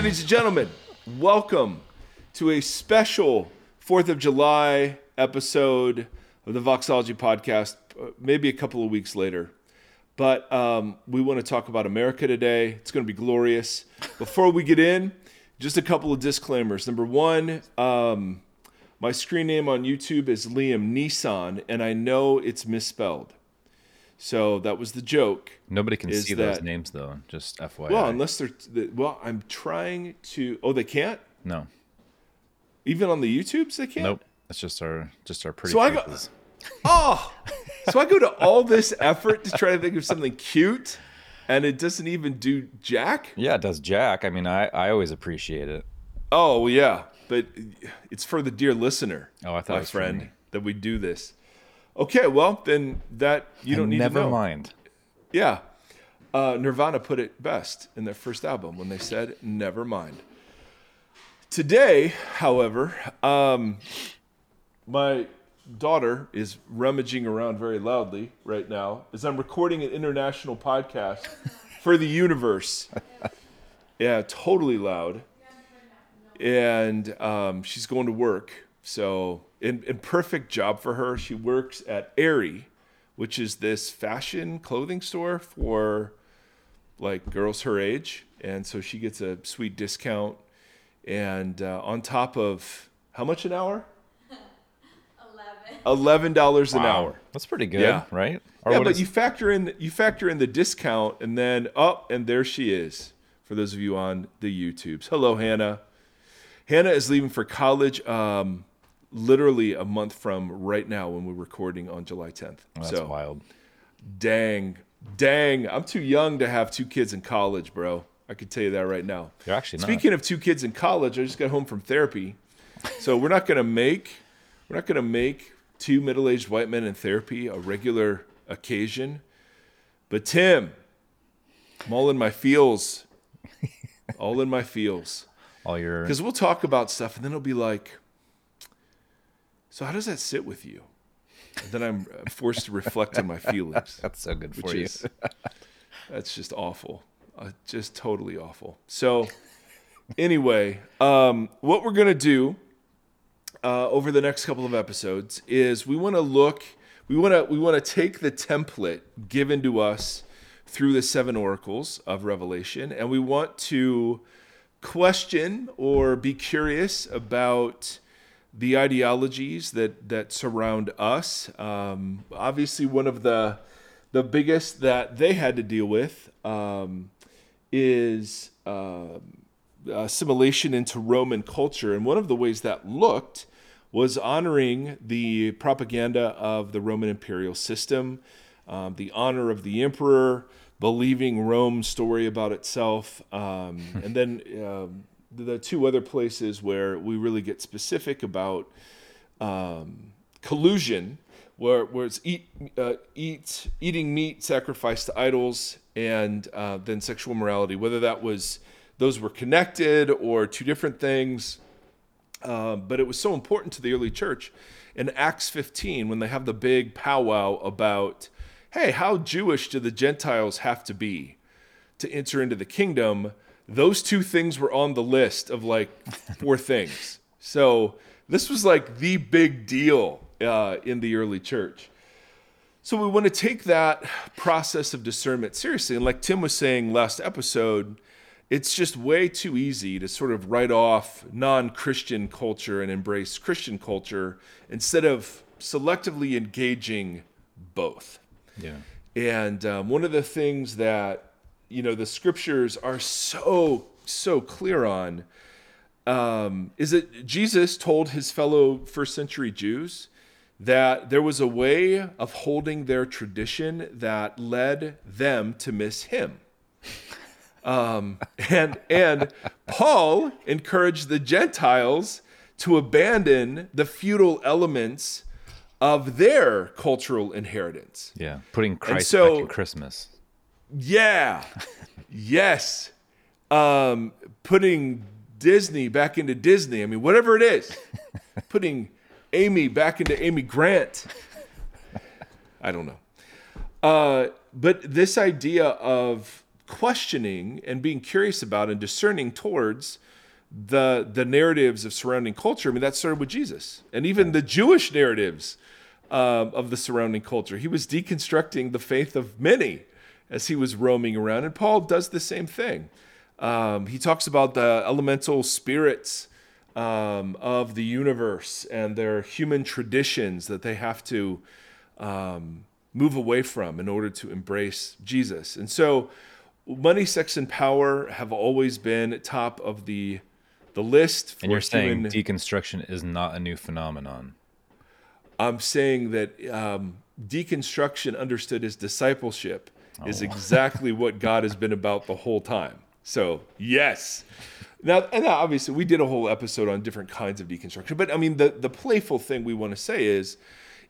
Ladies and gentlemen, welcome to a special 4th of July episode of the Voxology podcast, uh, maybe a couple of weeks later. But um, we want to talk about America today. It's going to be glorious. Before we get in, just a couple of disclaimers. Number one, um, my screen name on YouTube is Liam Nissan, and I know it's misspelled. So that was the joke. Nobody can see those names though. Just FYI. Well, unless they're the- well, I'm trying to. Oh, they can't. no, Even on the YouTubes, they can't. nope. It's just our just our pretty So I got- faces. Oh, so I go to all this effort to try to think of something cute, and it doesn't even do jack. Yeah, it does Jack. I mean, I I always appreciate it. Oh well, yeah, but it's for the dear listener. Oh, I thought my friend, that we do this. Okay, well then that you don't And need never to know. mind. Yeah, uh, Nirvana put it best in their first album when they said "Never mind." Today, however, um, my daughter is rummaging around very loudly right now as I'm recording an international podcast for the universe. Yeah, totally loud. And um, she's going to work. So, in, in perfect job for her, she works at Aerie, which is this fashion clothing store for like girls her age. And so she gets a sweet discount. And uh, on top of how much an hour? Eleven dollars an hour. That's pretty good, Yeah. right? Or Yeah, but is- you factor in you factor in the discount, and then up, and there she is. For those of you on the YouTubes, hello, Hannah. Hannah is leaving for college, um, literally a month from right now when we're recording on July 10th. Oh, that's so, wild. dang, dang, I'm too young to have two kids in college, bro. I could tell you that right now. You're actually not. Speaking of two kids in college, I just got home from therapy. So we're not gonna make we're not gonna make two middle-aged white men in therapy a regular occasion. But Tim, I'm all in my feels. all in my feels. All your Because we'll talk about stuff and then it'll be like, so how does that sit with you? And then I'm uh, forced to reflect on my feelings that's so good for you. is that's just awful uh, just totally awful so anyway um, what we're going to do uh, over the next couple of episodes is we want to look we want to we want to take the template given to us through the seven oracles of revelation and we want to question or be curious about the ideologies that that surround us. Um, obviously, one of the the biggest that they had to deal with um, is um assimilation into Roman culture, and one of the ways that looked was honoring the propaganda of the Roman imperial system, um, the honor of the emperor, believing Rome's story about itself, um, and then um, the two other places where we really get specific about um, collusion, where, where it's eat, uh, eat, eating meat sacrificed to idols, and uh, then sexual morality, whether that was those were connected or two different things. Um, but it was so important to the early church in Acts 15 when they have the big powwow about, hey, how Jewish do the Gentiles have to be to enter into the kingdom? Those two things were on the list of like four things. So this was like the big deal uh, in the early church. So we want to take that process of discernment seriously. And like Tim was saying last episode, it's just way too easy to sort of write off non Christian culture and embrace Christian culture instead of selectively engaging both. Yeah. And um, one of the things that, you know, the scriptures are so, so clear on um, is that Jesus told his fellow first century Jews that there was a way of holding their tradition that led them to miss him. Um, and and Paul encouraged the Gentiles to abandon the feudal elements of their cultural inheritance. Yeah. Putting Christ so- back in Christmas. Yeah. yes. Um, putting Disney back into Disney. I mean, whatever it is. putting Amy back into Amy Grant. I don't know. Uh, but this idea of questioning and being curious about and discerning towards the the narratives of surrounding culture. I mean, that started with Jesus, and even the Jewish narratives um, of the surrounding culture. He was deconstructing the faith of many as he was roaming around, and Paul does the same thing. Um, he talks about the elemental spirits um, of the universe and their human traditions that they have to um, move away from in order to embrace Jesus. And so, money, sex, and power have always been top of the the list. and you're saying deconstruction is not a new phenomenon. I'm saying that um, deconstruction, understood as discipleship, Oh. is exactly what God has been about the whole time. So, yes. Now, and now obviously, we did a whole episode on different kinds of deconstruction. But I mean, the, the playful thing we want to say is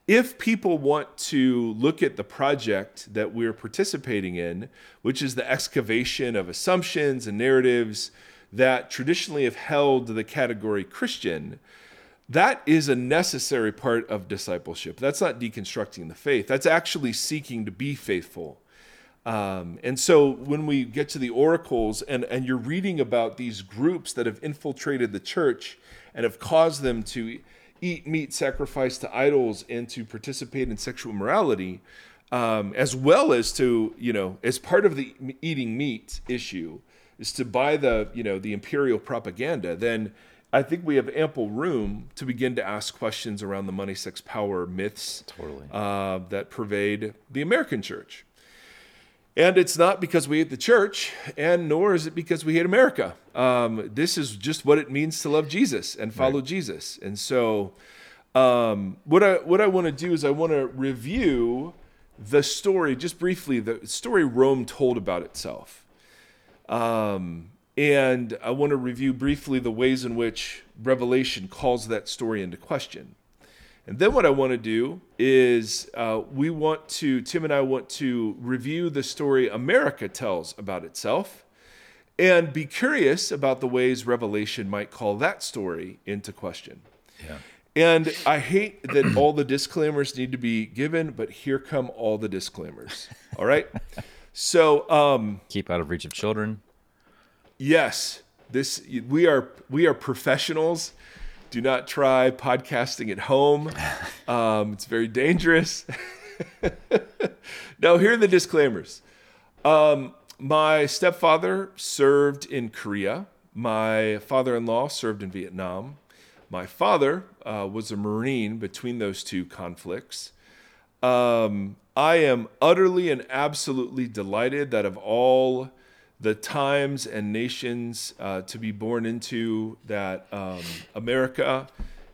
if people want to look at the project that we're participating in, which is the excavation of assumptions and narratives that traditionally have held the category Christian, that is a necessary part of discipleship. That's not deconstructing the faith. That's actually seeking to be faithful. Um, and so when we get to the oracles and, and you're reading about these groups that have infiltrated the church and have caused them to eat meat sacrificed to idols and to participate in sexual morality, um, as well as to, you know, as part of the eating meat issue, is to buy the, you know, the imperial propaganda, then I think we have ample room to begin to ask questions around the money, sex, power myths Totally. uh, that pervade the American church. And it's not because we hate the church, and nor is it because we hate America. Um, this is just what it means to love Jesus and follow Jesus. And so, um, what I what I want to do is I want to review the story just briefly. The story Rome told about itself, um, and I want to review briefly the ways in which Revelation calls that story into question. And then what I want to do is uh, we want to, Tim and I want to review the story America tells about itself and be curious about the ways Revelation might call that story into question. Yeah. And I hate that all the disclaimers need to be given, but here come all the disclaimers. All right. So, um, Keep out of reach of children. yes, this we are we are professionals. Do not try podcasting at home. Um, it's very dangerous. now, here are the disclaimers. Um, my stepfather served in Korea. My father in law served in Vietnam. My father uh, was a Marine between those two conflicts. Um, I am utterly and absolutely delighted that of all the times and nations uh, to be born into, that um, America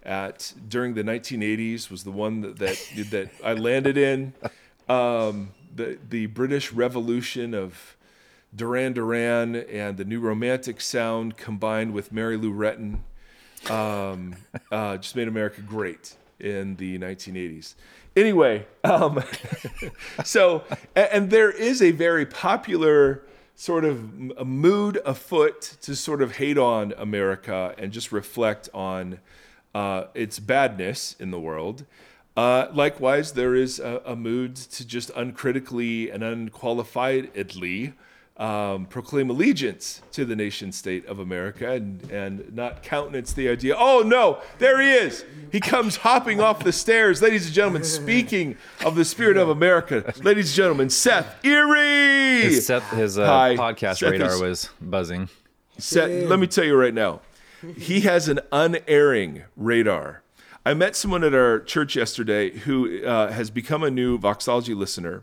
at during the 1980s was the one that that, that I landed in. Um, the the British Revolution of Duran Duran and the new romantic sound combined with Mary Lou Retton um, uh, just made America great in the 1980s. Anyway, um, so and, and there is a very popular sort of a mood afoot to sort of hate on America and just reflect on uh, its badness in the world. Uh, likewise, there is a, a mood to just uncritically and unqualifiedly um, proclaim allegiance to the nation state of America and, and not countenance the idea, oh no, there he is. He comes hopping off the stairs. Ladies and gentlemen, speaking of the spirit of America, ladies and gentlemen, Seth Erre. His, set, his uh, Hi. podcast Seth radar is- was buzzing. Seth, let me tell you right now, he has an unerring radar. I met someone at our church yesterday who uh, has become a new Voxology listener,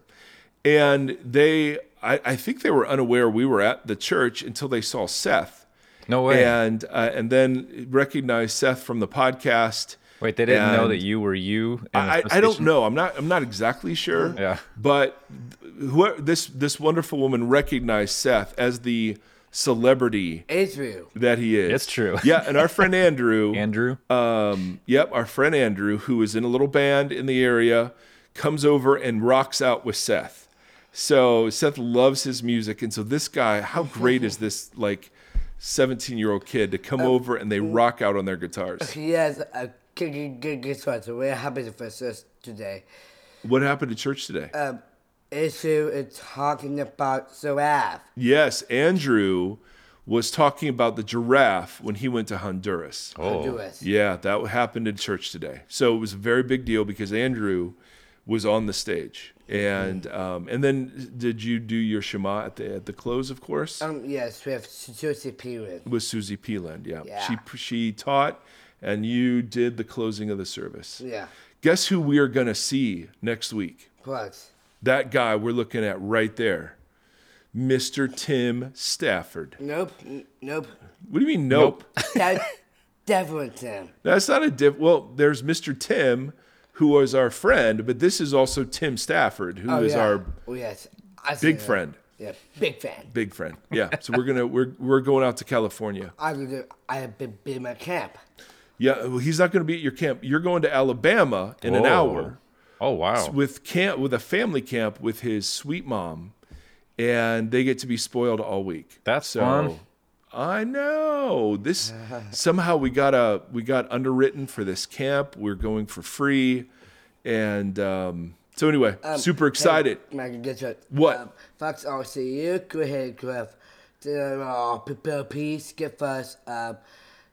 and they, I, I think they were unaware we were at the church until they saw Seth, No way. and uh, and then recognized Seth from the podcast. Wait, they didn't know that you were you. I, I don't know. I'm not. I'm not exactly sure. Yeah. But who, this this wonderful woman recognized Seth as the celebrity Israel. that he is. It's true. Yeah, and our friend Andrew. Andrew. Um, yep, our friend Andrew, who is in a little band in the area, comes over and rocks out with Seth. So Seth loves his music, and so this guy, how great is this like seventeen year old kid to come over and they rock out on their guitars? He has a good what? So we're happy for us today. What happened to church today? Um, issue is talking about giraffe. Yes, Andrew was talking about the giraffe when he went to Honduras. Oh, Honduras. Yeah, that happened in church today. So it was a very big deal because Andrew was on the stage. And um, and then did you do your Shema at the at the close, of course? Um, yes, with Susie Peeland. with Susie Peeland, yeah. Yeah. She she taught and you did the closing of the service. Yeah. Guess who we are going to see next week? What? That guy we're looking at right there. Mr. Tim Stafford. Nope. n- Nope. What do you mean nope? Definitely Tim. That's not a diff well, there's Mr. Tim who was our friend, but this is also Tim Stafford who oh, is Oh, yeah. our Oh, yes. I big that. friend. Yeah, big fan. Big friend. Yeah. So we're going to we're we're going out to California. I would do, I have been, been in my camp. Yeah, well, he's not going to be at your camp. You're going to Alabama in an hour. Oh wow. with camp with a family camp with his sweet mom, and they get to be spoiled all week. That's so. fun. I know this. somehow we got a we got underwritten for this camp. We're going for free, and um, so anyway, super excited. Hey, Michael, guess what? What? Um, Fox RCU, go ahead, Griff. Uh, prepare peace, give us, um,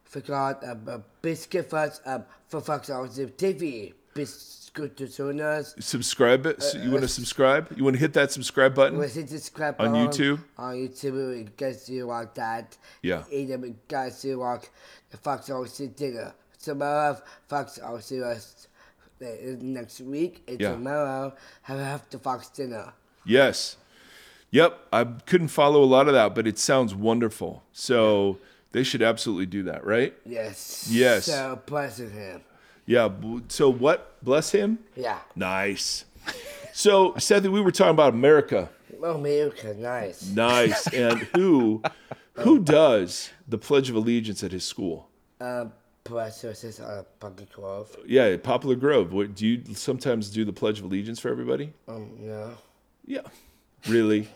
forgot, um, uh, biscuit first, um, for Fox RCU TV. Biscuit to Sonas. Subscribe it. So you want to subscribe? You want to hit that subscribe button? Was it subscribe On YouTube? On YouTube, guess you want that. Yeah. Either we guess you the Fox RCU dinner. Tomorrow, Fox is uh, next week, and Yeah. tomorrow, have the Fox dinner. Yes. Yep. I couldn't follow a lot of that, but it sounds wonderful. So they should absolutely do that, right? Yes. Yes. So blessing him. Yeah. So what? Bless him. Yeah. Nice. So, Seth, we were talking about America. Oh, America, nice. Nice. And who who does the Pledge of Allegiance at his school? Um, Professor says on Pumpkin Grove. Yeah, Poplar Grove. What, do you sometimes do the Pledge of Allegiance for everybody? Um, no. Yeah. Really?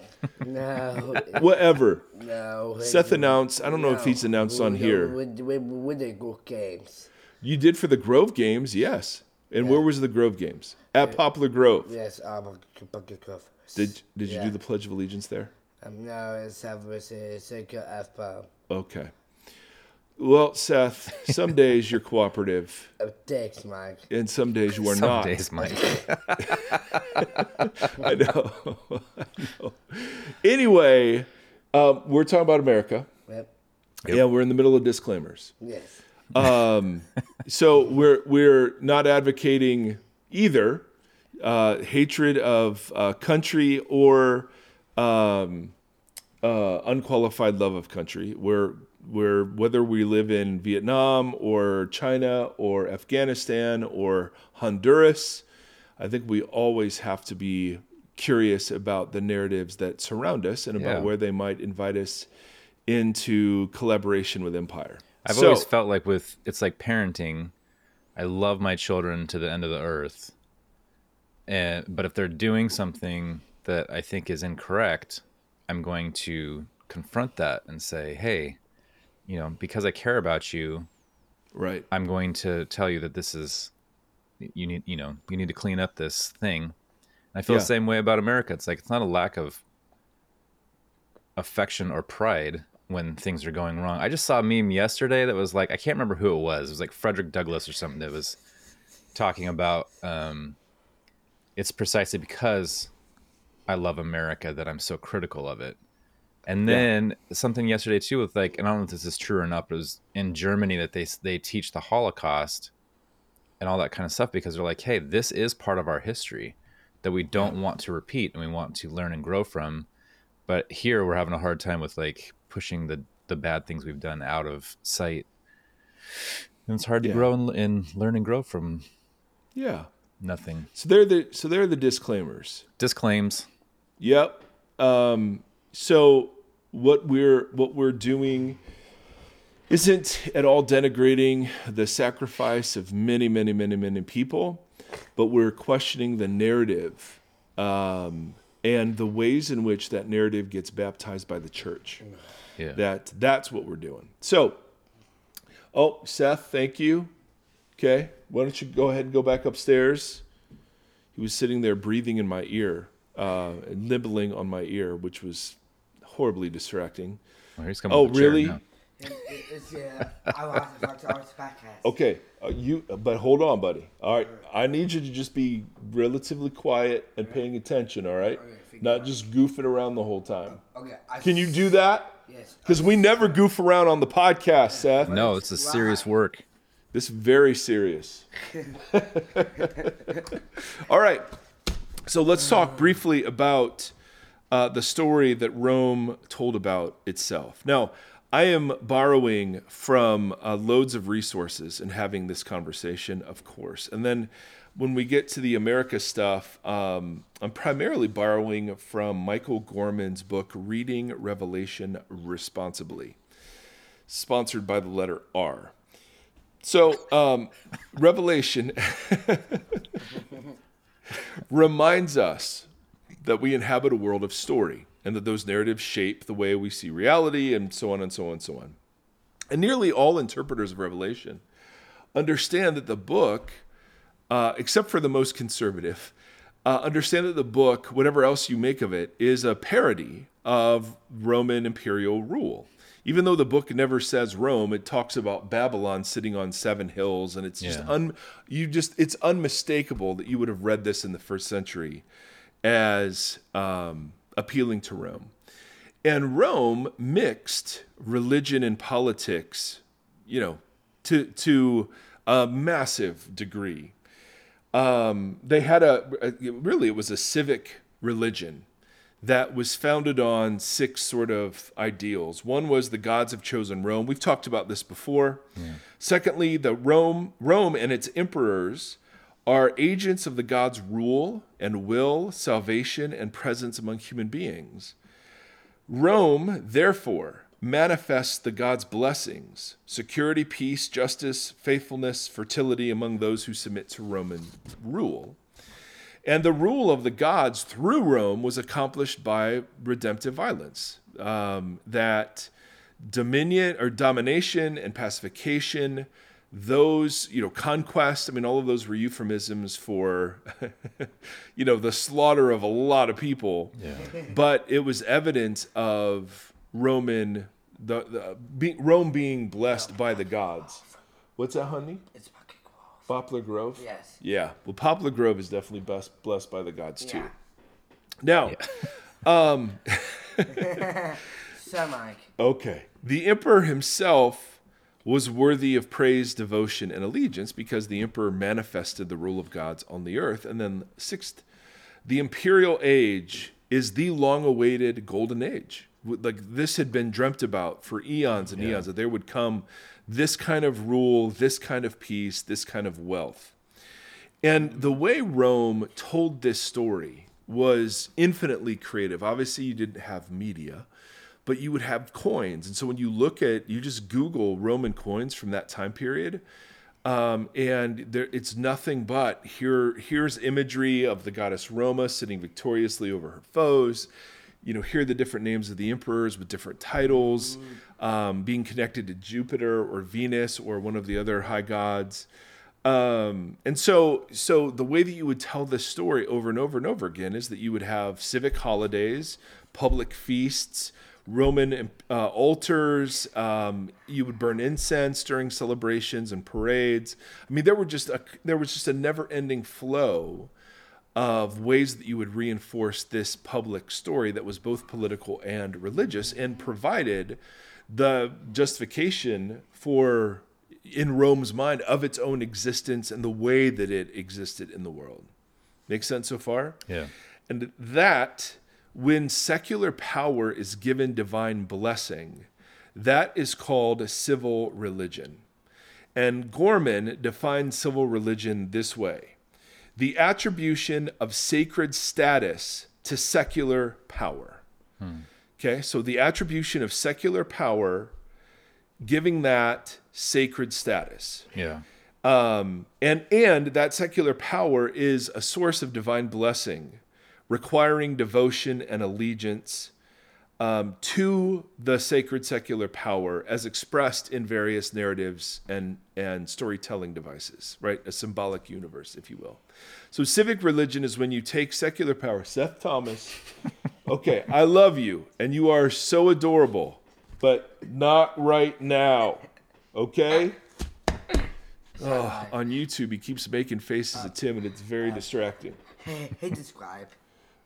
No. Whatever. no. Seth announced. I don't know if he's announced on here. With, with, with the good games. You did for the Grove games, yes. And where was the Grove games? At Poplar Grove. Yes, um, Pumpkin Grove. Did Did you Yeah. do the Pledge of Allegiance there? Um, no, it's have with a second F. Okay. Well, Seth, some days you're cooperative, Oh, thanks, Mike. and some days you are Some not. days, Mike. I know. I know. Anyway, um, we're talking about America. Yep. Yeah, we're in the middle of disclaimers. Yes. So we're we're not advocating either uh, hatred of uh, country or um, uh, unqualified love of country. We're we're whether we live in Vietnam or China or Afghanistan or Honduras, I think we always have to be curious about the narratives that surround us and about Yeah. where they might invite us into collaboration with empire. I've So- always felt like with it's like parenting. I love my children to the end of the earth. And but if they're doing something that I think is incorrect, I'm going to confront that and say, "Hey, you know, because I care about you, right. I'm going to tell you that this is you need, you know, you need to clean up this thing." And I feel Yeah. the same way about America. It's like it's not a lack of affection or pride when things are going wrong. I just saw a meme yesterday that was like I can't remember who it was. It was like Frederick Douglass or something that was talking about um, it's precisely because I love America that I'm so critical of it. And then something yesterday too with like, and I don't know if this is true or not, but it was in Germany that they they teach the Holocaust and all that kind of stuff because they're like, hey, this is part of our history that we don't want to repeat and we want to learn and grow from. But here we're having a hard time with like pushing the the bad things we've done out of sight. And it's hard to grow and, and learn and grow from Yeah. nothing. So they're the so they're the disclaimers. Disclaims. Yep. Um, so what we're what we're doing isn't at all denigrating the sacrifice of many, many, many, many people, but we're questioning the narrative um, and the ways in which that narrative gets baptized by the church. Yeah. That that's what we're doing. So, oh, Seth, thank you. Okay, why don't you go ahead and go back upstairs? He was sitting there breathing in my ear. uh, nibbling on my ear, which was horribly distracting. Well, he's coming Oh, with a chair really? now. It, it, it's yeah. I want to talk to our podcast. Okay, uh, you. But hold on, buddy. All right, I need you to just be relatively quiet and paying attention. All right, not just goofing around the whole time. Okay. I Can you do that? Yes. Because we never goof around on the podcast, Seth. No, it's a serious work. This is very serious. All right. So let's talk briefly about uh, the story that Rome told about itself. Now, I am borrowing from uh, loads of resources and having this conversation, of course. And then when we get to the America stuff, um, I'm primarily borrowing from Michael Gorman's book, Reading Revelation Responsibly, sponsored by the letter R. So, um, Revelation reminds us that we inhabit a world of story and that those narratives shape the way we see reality and so on and so on and so on. And nearly all interpreters of Revelation understand that the book, uh, except for the most conservative, uh, understand that the book, whatever else you make of it, is a parody of Roman imperial rule. Even though the book never says Rome, it talks about Babylon sitting on seven hills, and it's just un, you just it's unmistakable that you would have read this in the first century as um, appealing to Rome. And Rome mixed religion and politics, you know, to to a massive degree. Um, they had a, a really it was a civic religion that was founded on six sort of ideals. One was the gods have chosen Rome. We've talked about this before. Secondly, the Rome Rome and its emperors are agents of the God's rule and will, salvation, and presence among human beings. Rome, therefore, manifests the God's blessings security, peace, justice, faithfulness, fertility among those who submit to Roman rule. And the rule of the gods through Rome was accomplished by redemptive violence. Um, that dominion or domination and pacification, those, you know, conquest, I mean, all of those were euphemisms for, you know, the slaughter of a lot of people. Yeah. But it was evidence of Roman, the, the be, Rome being blessed by the gods. What's that, honey? It's fucking cool. Poplar Grove? Yes. Yeah. Well, Poplar Grove is definitely best, blessed by the gods too. Yeah. Now, So, um, Mike. okay. The emperor himself was worthy of praise, devotion, and allegiance because the emperor manifested the rule of gods on the earth. And then, sixth, the imperial age is the long awaited golden age. Like this had been dreamt about for eons and eons that there would come this kind of rule, this kind of peace, this kind of wealth. And the way Rome told this story was infinitely creative. Obviously, you didn't have media, but you would have coins. And so when you look at, you just Google Roman coins from that time period, um, and there, it's nothing but here. Here's imagery of the goddess Roma sitting victoriously over her foes. You know, here are the different names of the emperors with different titles, um, being connected to Jupiter or Venus or one of the other high gods. Um, and so, so the way that you would tell this story over and over and over again is that you would have civic holidays, public feasts, Roman uh, altars. Um, you would burn incense during celebrations and parades. I mean, there were just a, there was just a never-ending flow of ways that you would reinforce this public story that was both political and religious, and provided the justification for in Rome's mind of its own existence and the way that it existed in the world. Make sense so far? Yeah. And that, when secular power is given divine blessing, that is called civil religion. And Gorman defines civil religion this way the attribution of sacred status to secular power. Okay, so the attribution of secular power, giving that sacred status. Yeah. Um, and and that secular power is a source of divine blessing, requiring devotion and allegiance um, to the sacred secular power as expressed in various narratives and, and storytelling devices, right? A symbolic universe, if you will. So, civic religion is when you take secular power. Seth Thomas, okay, I love you and you are so adorable, but not right now, okay? Oh, on YouTube, he keeps making faces at Tim and it's very distracting. Hey, hit subscribe.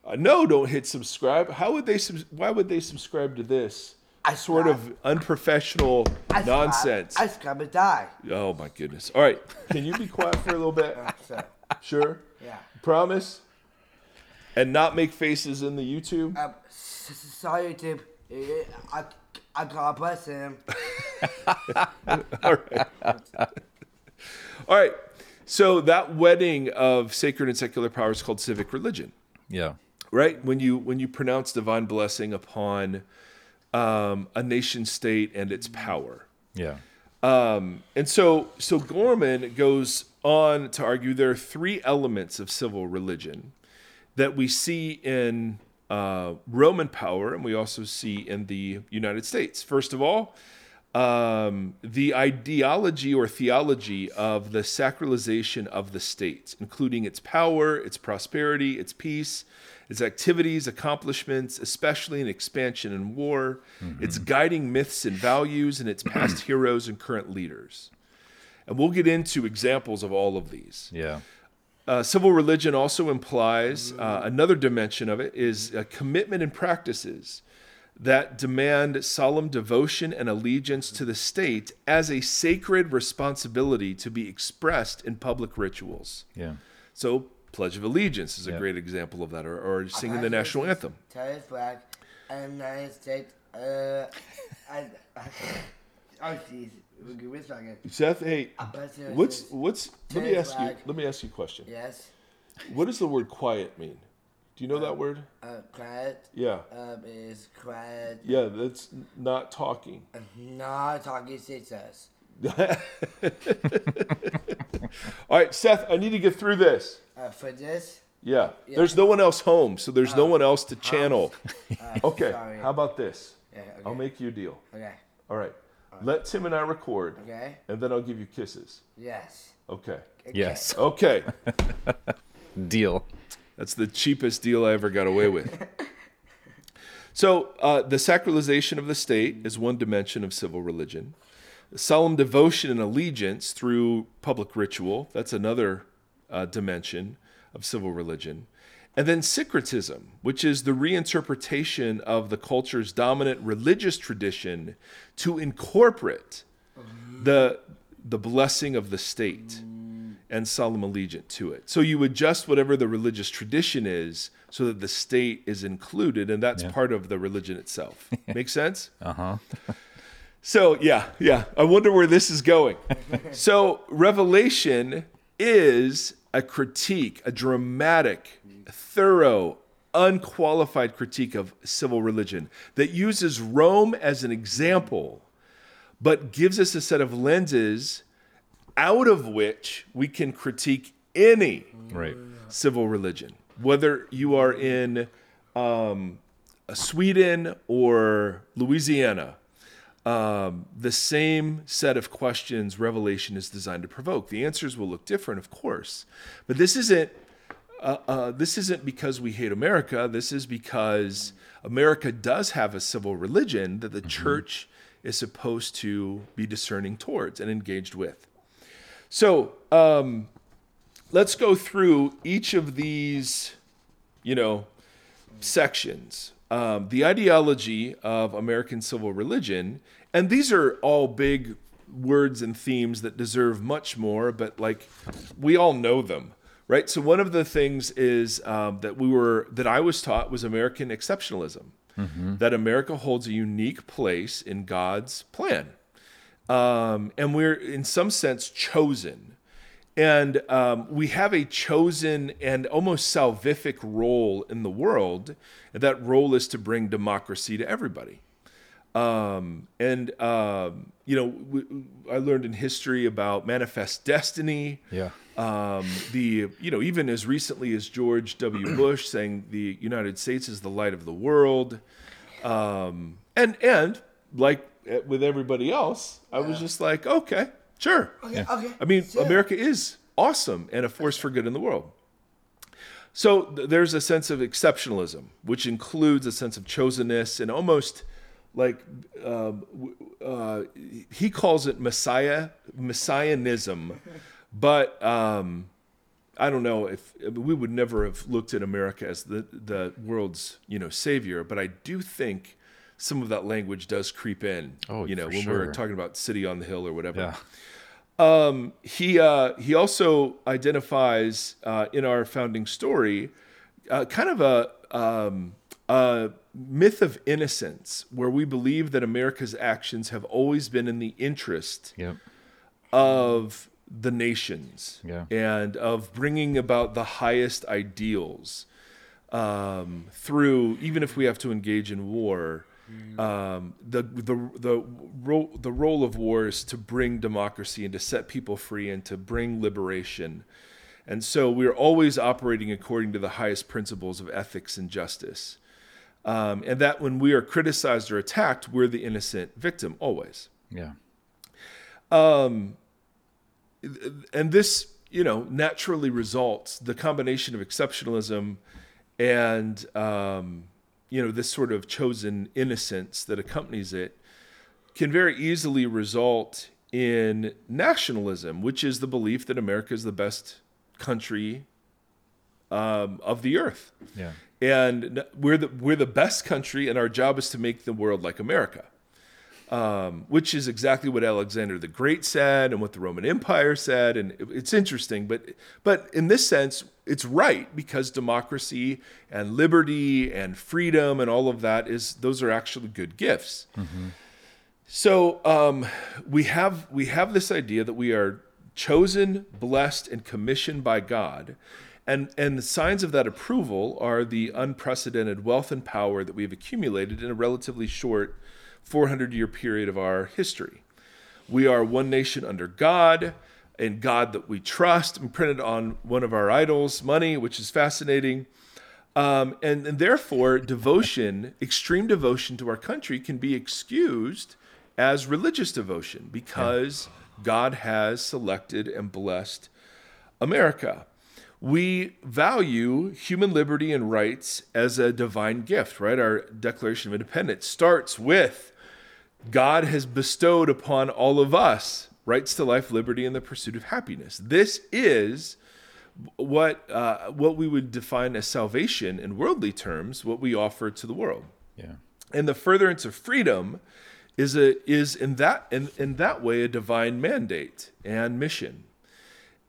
Uh, no, don't hit subscribe. How would they? Subs- why would they subscribe to this I sort of unprofessional I nonsense? I subscribe and die. Oh my goodness! All right, can you be quiet for a little bit? So, Sure. yeah. Promise. And not make faces in the YouTube. Um, s- s- sorry, Tim. Uh, I, I got bless him. All right. All right. So that wedding of sacred and secular power is called civic religion. Yeah. Right? When you when you pronounce divine blessing upon um, a nation state and its power. Yeah. um, and so so gorman goes on to argue there are three elements of civil religion that we see in uh, roman power and we also see in the united states. First of all um, the ideology or theology of the sacralization of the state, including its power, its prosperity, its peace, its activities, accomplishments, especially in expansion and war, its guiding myths and values, and its past heroes and current leaders. And we'll get into examples of all of these. Yeah. Uh, civil religion also implies uh, another dimension of it is a commitment and practices that demand solemn devotion and allegiance to the state as a sacred responsibility to be expressed in public rituals. Yeah. So, Pledge of Allegiance is a Yeah. great example of that, or, or singing the national anthem. Terrorist flag and United States. Uh, and, oh, jeez. We'll give it a second. Seth, hey, what's what's? Let me ask you. Let me ask you a question. Yes. What does the word quiet mean? Do you know that word? Uh, quiet. Yeah, Um, is quiet. yeah. That's not talking. Not talking sisters. All right, Seth, I need to get through this. Uh, for this. Yeah. There's no one else home, so there's no one else to channel. Uh, Okay. Sorry. How about this? Yeah, okay. I'll make you a deal. Okay. All right. Let Tim and I record, Okay. and then I'll give you kisses. Yes. Okay. Okay. Yes. Okay. Deal. That's the cheapest deal I ever got away with. So, uh, the sacralization of the state is one dimension of civil religion. Solemn devotion and allegiance through public ritual, that's another uh, dimension of civil religion. And then syncretism, which is the reinterpretation of the culture's dominant religious tradition to incorporate the, the blessing of the state and solemn allegiance to it. So you adjust whatever the religious tradition is so that the state is included, and that's part of the religion itself. Make sense? Uh huh. So yeah, yeah. I wonder where this is going. so Revelation is a critique, a dramatic, thorough, unqualified critique of civil religion that uses Rome as an example, but gives us a set of lenses out of which we can critique any Right. civil religion, whether you are in um, Sweden or Louisiana. Um, the same set of questions Revelation is designed to provoke. The answers will look different, of course, but this isn't. Uh, uh, this isn't because we hate America. This is because America does have a civil religion that the church is supposed to be discerning towards and engaged with. So um, let's go through each of these, you know, sections. Um, the ideology of American civil religion, and these are all big words and themes that deserve much more, but like we all know them, right? So one of the things is um, that we were that I was taught was American exceptionalism, that America holds a unique place in God's plan, um, and we're in some sense chosen. And um, we have a chosen and almost salvific role in the world. And that role is to bring democracy to everybody. Um, and, um, you know, w- I learned in history about manifest destiny. Yeah. Um, the, you know, even as recently as George W. Bush saying the United States is the light of the world. Um, and and like eh, with everybody else, I was just like, okay, sure. Okay, okay. I mean, sure. America is awesome and a force for good in the world. So th- there's a sense of exceptionalism, which includes a sense of chosenness and almost like um, uh, he calls it messiah messianism, but um, I don't know if we would never have looked at America as the the world's you know savior, but I do think some of that language does creep in. Oh, you know, when sure. we're talking about city on the hill or whatever. Yeah. Um, he uh, he also identifies uh, in our founding story uh, kind of a um, a myth of innocence, where we believe that America's actions have always been in the interest Yep. of the nations Yeah. and of bringing about the highest ideals um, through, even if we have to engage in war. Um, the the the role the role of war is to bring democracy and to set people free and to bring liberation, and so we're always operating according to the highest principles of ethics and justice, um, and that when we are criticized or attacked, we're the innocent victim always Yeah. Um, and this you know naturally results the combination of exceptionalism and um, you know this sort of chosen innocence that accompanies it can very easily result in nationalism which is the belief that america is the best country um, of the earth Yeah. and we're the we're the best country, and our job is to make the world like America, um, which is exactly what Alexander the Great said and what the Roman Empire said, and it's interesting. But but in this sense, it's right because democracy and liberty and freedom and all of that is those are actually good gifts. So um, we have we have this idea that we are chosen, blessed, and commissioned by God, and and the signs of that approval are the unprecedented wealth and power that we've accumulated in a relatively short 400 year period of our history. We are one nation under God, and God that we trust, imprinted on one of our idols, money, which is fascinating. Um, and, and therefore, devotion, extreme devotion to our country, can be excused as religious devotion because God has selected and blessed America. We value human liberty and rights as a divine gift, right? Our Declaration of Independence starts with God has bestowed upon all of us rights to life, liberty, and the pursuit of happiness. This is what uh, what we would define as salvation in worldly terms, what we offer to the world. Yeah. And the furtherance of freedom is a is in that in, in that way a divine mandate and mission.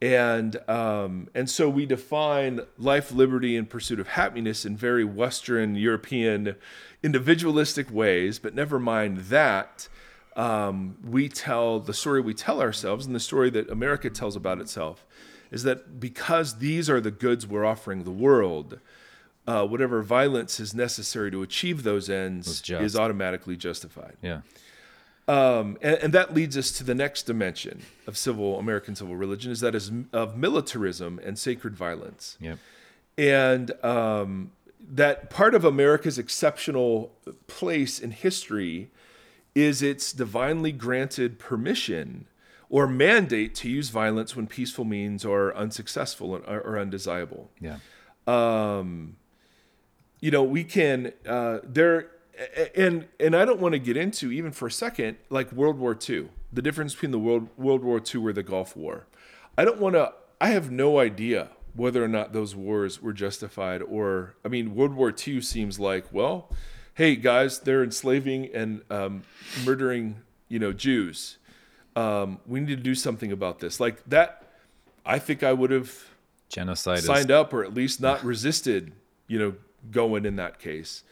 And um, and so we define life, liberty, and pursuit of happiness in very Western European individualistic ways, but never mind that. Um, we tell the story we tell ourselves, and the story that America tells about itself, is that because these are the goods we're offering the world, uh, whatever violence is necessary to achieve those ends is automatically justified. Yeah. Um, and, and that leads us to the next dimension of civil American civil religion is that is of militarism and sacred violence. Yep. And um, that part of America's exceptional place in history is its divinely granted permission or mandate to use violence when peaceful means are unsuccessful or, or undesirable Yeah. you know we can uh, there and and I don't want to get into even for a second like World War II the difference between the World World War II or the Gulf War. I don't want to I have no idea whether or not those wars were justified or I mean World War II seems like well hey guys they're enslaving and um, murdering you know Jews. Um, we need to do something about this. Like that I think I would have Genocide signed up or at least not resisted, you know, going in that case.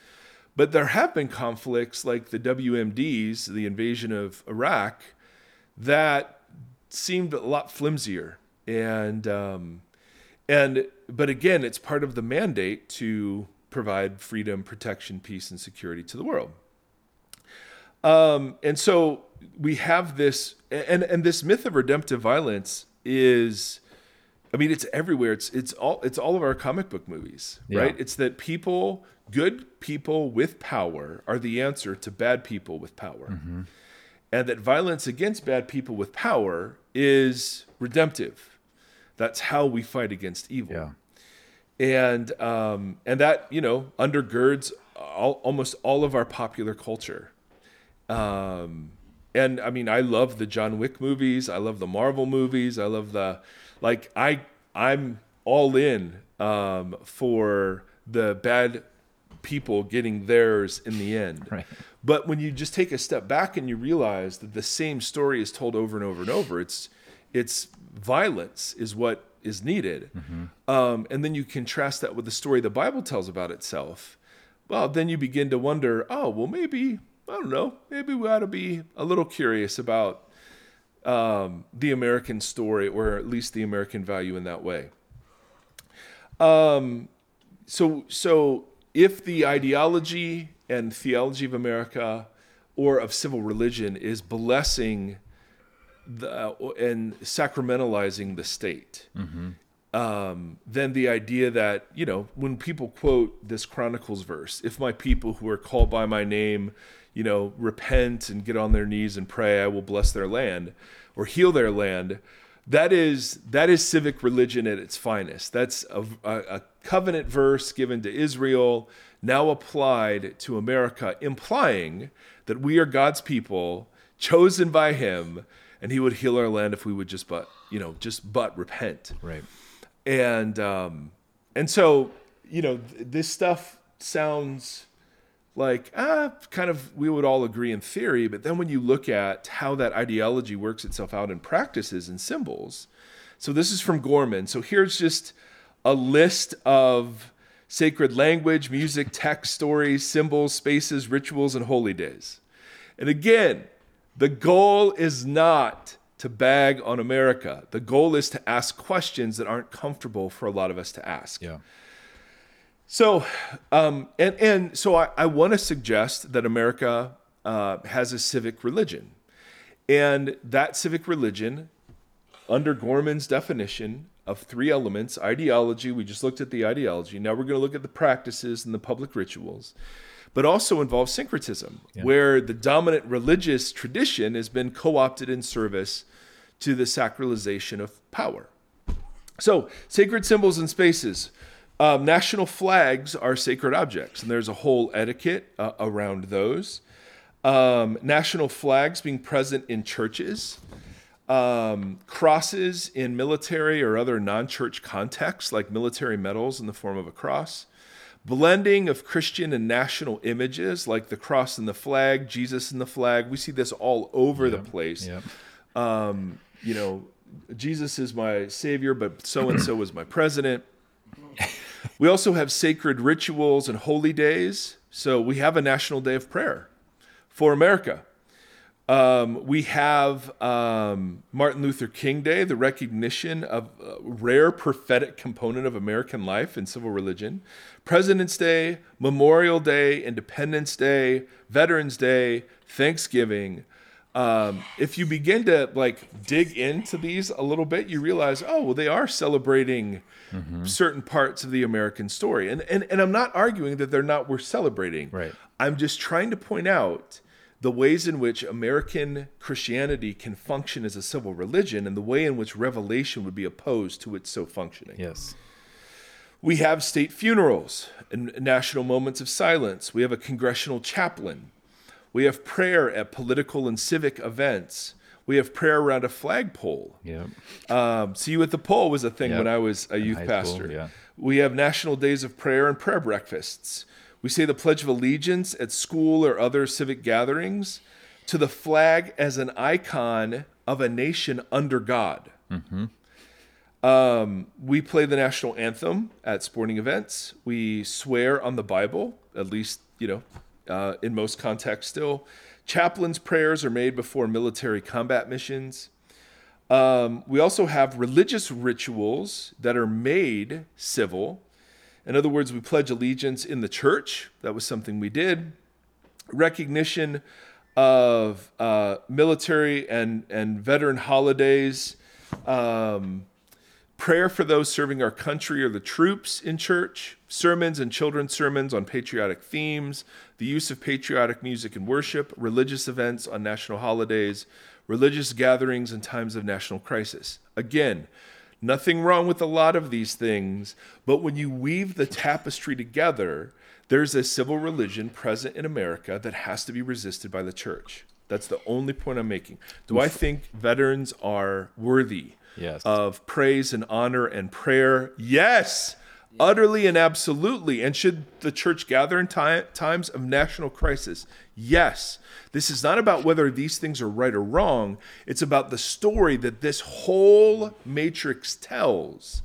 But there have been conflicts like the WMDs, the invasion of Iraq, that seemed a lot flimsier. And um, and but again, it's part of the mandate to provide freedom, protection, peace, and security to the world. Um, and so we have this, and and this myth of redemptive violence is I mean, it's everywhere. It's it's all it's all of our comic book movies, Yeah. right? It's that people, good people with power, are the answer to bad people with power, Mm-hmm. and that violence against bad people with power is redemptive. That's how we fight against evil Yeah. and um, and that you know undergirds all, almost all of our popular culture. Um, and I mean, I love the John Wick movies. I love the Marvel movies. I love the like. I I'm all in um, for the bad people getting theirs in the end. Right. But when you just take a step back and you realize that the same story is told over and over and over, it's it's violence is what is needed. Um, and then you contrast that with the story the Bible tells about itself. Well, then you begin to wonder, oh, well, maybe I don't know, maybe we ought to be a little curious about um, the American story, or at least the American value in that way. Um, so so if the ideology and theology of America or of civil religion is blessing the, and sacramentalizing the state, um, then the idea that you know when people quote this Chronicles verse, if my people who are called by my name, you know, repent and get on their knees and pray, I will bless their land or heal their land. That is that is civic religion at its finest. That's a, a, covenant verse given to Israel, now applied to America, implying that we are God's people, chosen by Him, and He would heal our land if we would just but you know just but repent Right. and um, and so you know th- this stuff sounds like ah kind of we would all agree in theory but then when you look at how that ideology works itself out in practices and symbols so this is from gorman so here's just a list of sacred language music text stories symbols spaces rituals and holy days and again the goal is not to bag on America. The goal is to ask questions that aren't comfortable for a lot of us to ask. Yeah. So, um, and and so I, I want to suggest that America uh, has a civic religion, and that civic religion, under Gorman's definition of three elements: ideology. We just looked at the ideology. Now we're going to look at the practices and the public rituals, but also involves syncretism, where the dominant religious tradition has been co-opted in service to the sacralization of power. So, sacred symbols and spaces. Um, national flags are sacred objects, and there's a whole etiquette uh, around those. Um, national flags being present in churches, um, crosses in military or other non church contexts, like military medals in the form of a cross, blending of Christian and national images, like the cross and the flag, Jesus and the flag. We see this all over the place Yep. um, you know, Jesus is my savior, but so and so is my president. We also have sacred rituals and holy days. So we have a national day of prayer for America. Um, we have um, Martin Luther King Day, the recognition of a rare prophetic component of American life and civil religion. President's Day, Memorial Day, Independence Day, Veterans Day, Thanksgiving. Um, if you begin to like dig into these a little bit, you realize, oh, well, they are celebrating certain parts of the American story. And, and and I'm not arguing that they're not worth celebrating. Right. I'm just trying to point out the ways in which American Christianity can function as a civil religion and the way in which revelation would be opposed to its so functioning. Yes. We have state funerals and national moments of silence. We have a congressional chaplain. We have prayer at political and civic events. We have prayer around a flagpole. Yep. Um, see you at the pole was a thing Yep. when I was a youth high school, pastor. yeah. We have national days of prayer and prayer breakfasts. We say the Pledge of Allegiance at school or other civic gatherings to the flag as an icon of a nation under God. Um, we play the national anthem at sporting events. We swear on the Bible, at least, you know, uh, in most contexts still. Chaplains' prayers are made before military combat missions. Um, we also have religious rituals that are made civil. In other words, we pledge allegiance in the church. That was something we did. Recognition of uh, military and, and veteran holidays. Um, prayer for those serving our country or the troops in church, sermons and children's sermons on patriotic themes, the use of patriotic music and worship, religious events on national holidays, religious gatherings in times of national crisis. Again, nothing wrong with a lot of these things, but when you weave the tapestry together, there's a civil religion present in America that has to be resisted by the church. That's the only point I'm making. Do I think veterans are worthy Yes. of praise and honor and prayer? Yes, utterly and absolutely. And should the church gather in ti- times of national crisis? Yes. This is not about whether these things are right or wrong. It's about the story that this whole matrix tells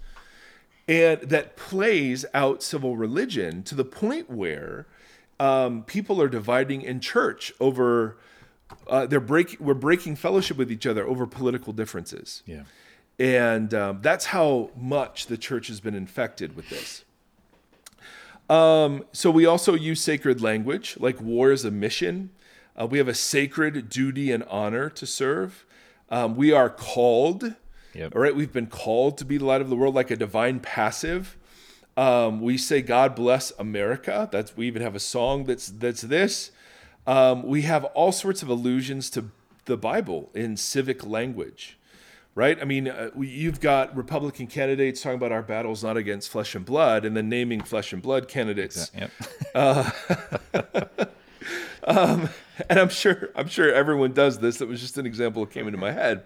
and that plays out civil religion to the point where um, people are dividing in church over uh, they're breaking we're breaking fellowship with each other over political differences yeah. And um, that's how much the church has been infected with this um, so we also use sacred language like war is a mission uh, we have a sacred duty and honor to serve um, we are called Yep. all right, we've been called to be the light of the world like a divine passive. Um, we say God bless America. That's we even have a song that's that's this. Um, we have all sorts of allusions to the Bible in civic language, right? I mean, uh, you've got Republican candidates talking about our battles not against flesh and blood, and then naming flesh and blood candidates. Yep. and I'm sure I'm sure everyone does this. That was just an example that came into my head.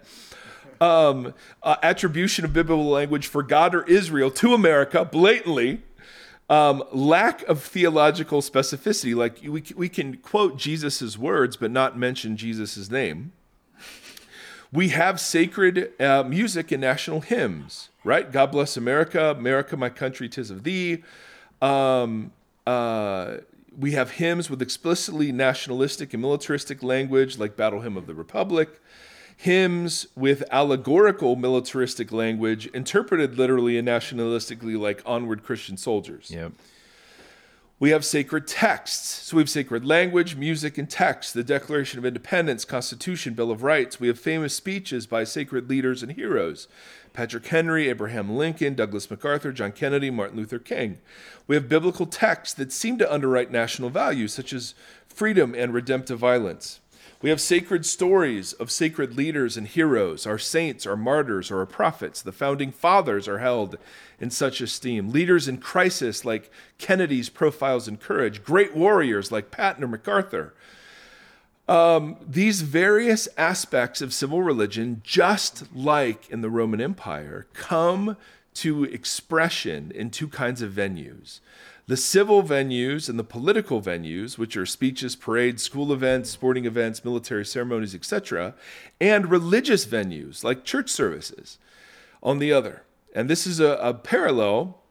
Um, uh, attribution of biblical language for God or Israel to America blatantly. Um, lack of theological specificity, like we, we can quote Jesus' words but not mention Jesus' name. We have sacred uh, music and national hymns, right? God bless America, America, my country, tis of thee. Um, uh, we have hymns with explicitly nationalistic and militaristic language, like Battle Hymn of the Republic. Hymns with allegorical militaristic language, interpreted literally and nationalistically, like Onward Christian Soldiers. We have sacred texts. So we have sacred language, music, and text. The Declaration of Independence, Constitution, Bill of Rights. We have famous speeches by sacred leaders and heroes Patrick Henry, Abraham Lincoln, Douglas MacArthur, John Kennedy, Martin Luther King. We have biblical texts that seem to underwrite national values, such as freedom and redemptive violence. We have sacred stories of sacred leaders and heroes. Our saints, our martyrs, or our prophets. The founding fathers are held in such esteem. Leaders in crisis like Kennedy's profiles in courage. Great warriors like Patton or MacArthur. Um, these various aspects of civil religion, just like in the Roman Empire, come to expression in two kinds of venues the civil venues and the political venues, which are speeches, parades, school events, sporting events, military ceremonies, etc., and religious venues like church services on the other. And this is a, a, parallel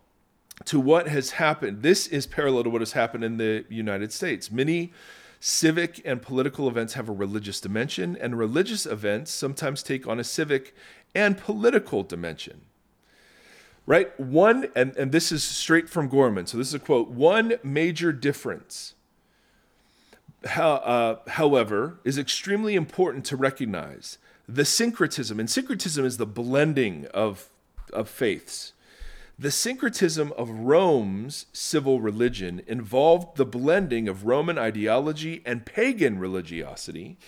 to what has happened. This is parallel to what has happened in the United States. Many civic and political events have a religious dimension, and religious events sometimes take on a civic and political dimension right? One, and, and this is straight from Gorman, so this is a quote one major difference, uh, however, is extremely important to recognize the syncretism, and syncretism is the blending of, of faiths. The syncretism of Rome's civil religion involved the blending of Roman ideology and pagan religiosity,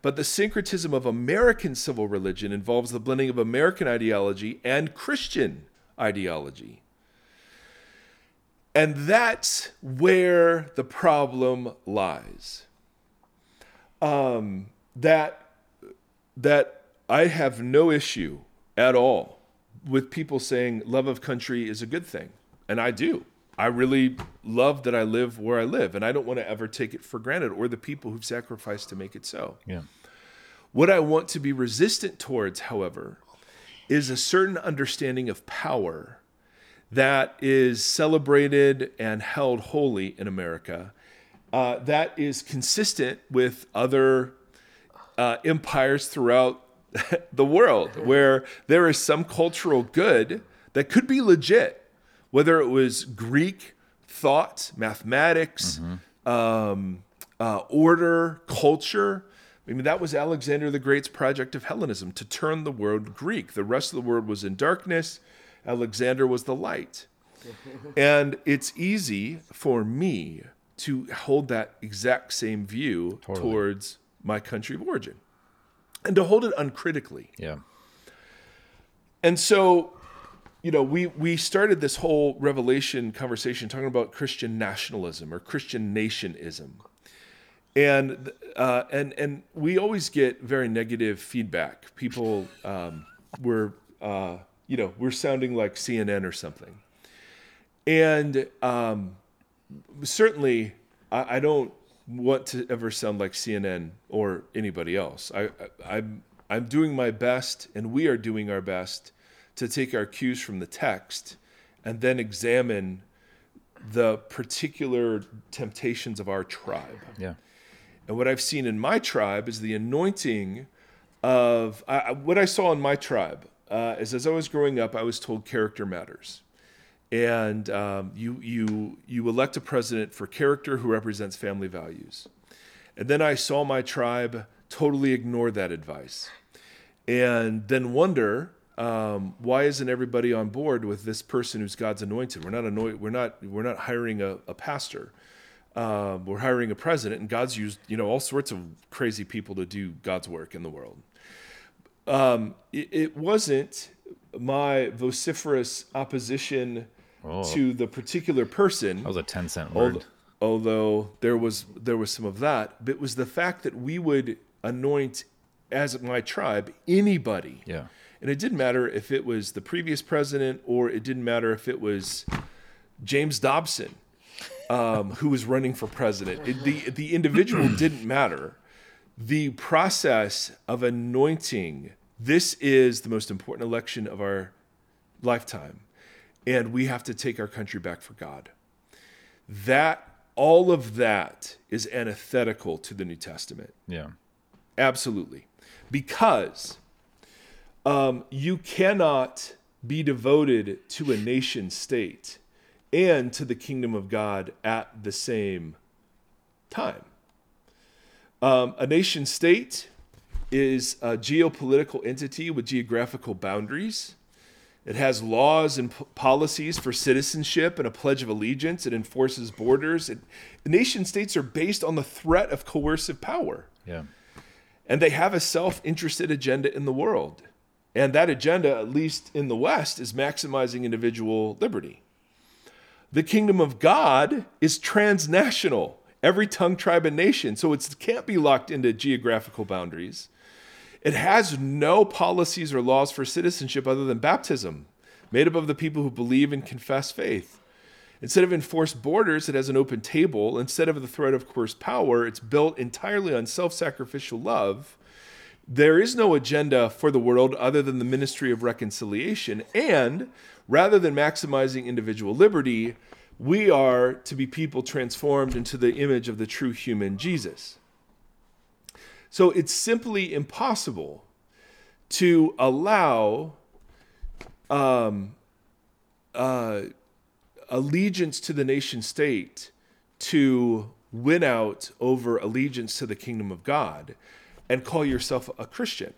but the syncretism of American civil religion involves the blending of American ideology and Christian ideology. And that's where the problem lies. Um, that, that I have no issue at all with people saying love of country is a good thing. And I do. I really love that I live where I live, and I don't want to ever take it for granted or the people who've sacrificed to make it so. Yeah. What I want to be resistant towards, however, is a certain understanding of power that is celebrated and held holy in America uh, that is consistent with other uh, empires throughout the world, where there is some cultural good that could be legit, whether it was Greek thought, mathematics, um, uh, order, culture. I mean, that was Alexander the Great's project of Hellenism to turn the world Greek. The rest of the world was in darkness, Alexander was the light. and it's easy for me to hold that exact same view Totally. towards my country of origin and to hold it uncritically. Yeah. And so, you know, we we started this whole revelation conversation talking about Christian nationalism or Christian nationism. And uh, and and we always get very negative feedback. People um, were uh, you know we're sounding like CNN or something. And um, certainly, I, I don't want to ever sound like CNN or anybody else. I, I, I'm I'm doing my best, and we are doing our best to take our cues from the text and then examine the particular temptations of our tribe. Yeah. And what I've seen in my tribe is the anointing of I, what I saw in my tribe uh, is as I was growing up, I was told character matters, and um, you you you elect a president for character who represents family values, and then I saw my tribe totally ignore that advice, and then wonder. Um, why isn't everybody on board with this person who's God's anointed? We're not anointed. We're not. We're not hiring a, a pastor um, we're hiring a president, and God's used you know all sorts of crazy people to do God's work in the world. Um, it, it wasn't my vociferous opposition Oh. to the particular person, That was a 10 cent word. although there was there was some of that, but it was the fact that we would anoint as my tribe anybody. Yeah. And it didn't matter if it was the previous president or it didn't matter if it was James Dobson um, who was running for president. It- the, the individual didn't matter. The process of anointing, this is the most important election of our lifetime. And we have to take our country back for God. That, all of that is antithetical to the New Testament. Yeah. Absolutely. Because um, you cannot be devoted to a nation state and to the kingdom of God at the same time. Um, a nation state is a geopolitical entity with geographical boundaries. It has laws and p- policies for citizenship and a pledge of allegiance. It enforces borders. It, nation states are based on the threat of coercive power Yeah. and they have a self-interested agenda in the world and that agenda at least in the west is maximizing individual liberty the kingdom of god is transnational every tongue tribe and nation so it can't be locked into geographical boundaries it has no policies or laws for citizenship other than baptism made up of the people who believe and confess faith Instead of enforced borders, it has an open table. Instead of the threat of coerced power, it's built entirely on self sacrificial love. There is no agenda for the world other than the ministry of reconciliation. And rather than maximizing individual liberty, we are to be people transformed into the image of the true human Jesus. So it's simply impossible to allow um, uh, allegiance to the nation state to win out over allegiance to the kingdom of God and call yourself a Christian.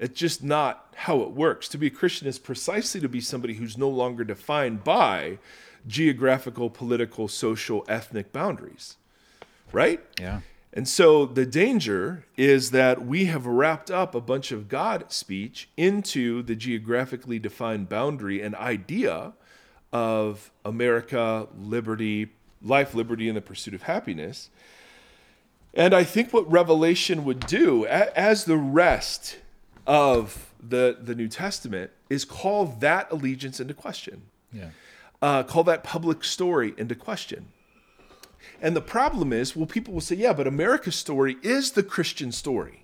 It's just not how it works. To be a Christian is precisely to be somebody who's no longer defined by geographical, political, social, ethnic boundaries. Right? Yeah. And so the danger is that we have wrapped up a bunch of God speech into the geographically defined boundary and idea of America, liberty, life, liberty, and the pursuit of happiness. And I think what Revelation would do, as the rest of the, the New Testament, is call that allegiance into question Yeah. uh, call that public story into question. And the problem is, well, people will say, yeah, but America's story is the Christian story.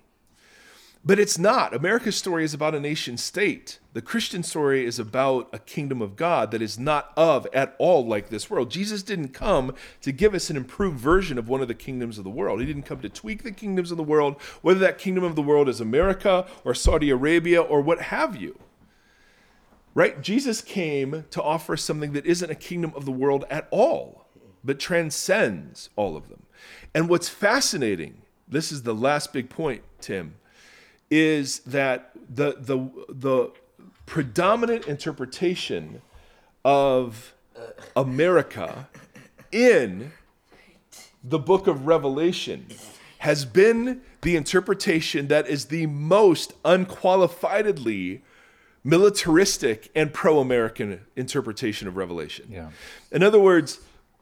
But it's not. America's story is about a nation state. The Christian story is about a kingdom of God that is not of at all like this world. Jesus didn't come to give us an improved version of one of the kingdoms of the world. He didn't come to tweak the kingdoms of the world, whether that kingdom of the world is America or Saudi Arabia or what have you right? Jesus came to offer something that isn't a kingdom of the world at all, but transcends all of them. And what's fascinating, this is the last big point, Tim, is that the the the predominant interpretation of America in the book of Revelation has been the interpretation that is the most unqualifiedly militaristic and pro-American interpretation of Revelation. Yeah. In other words,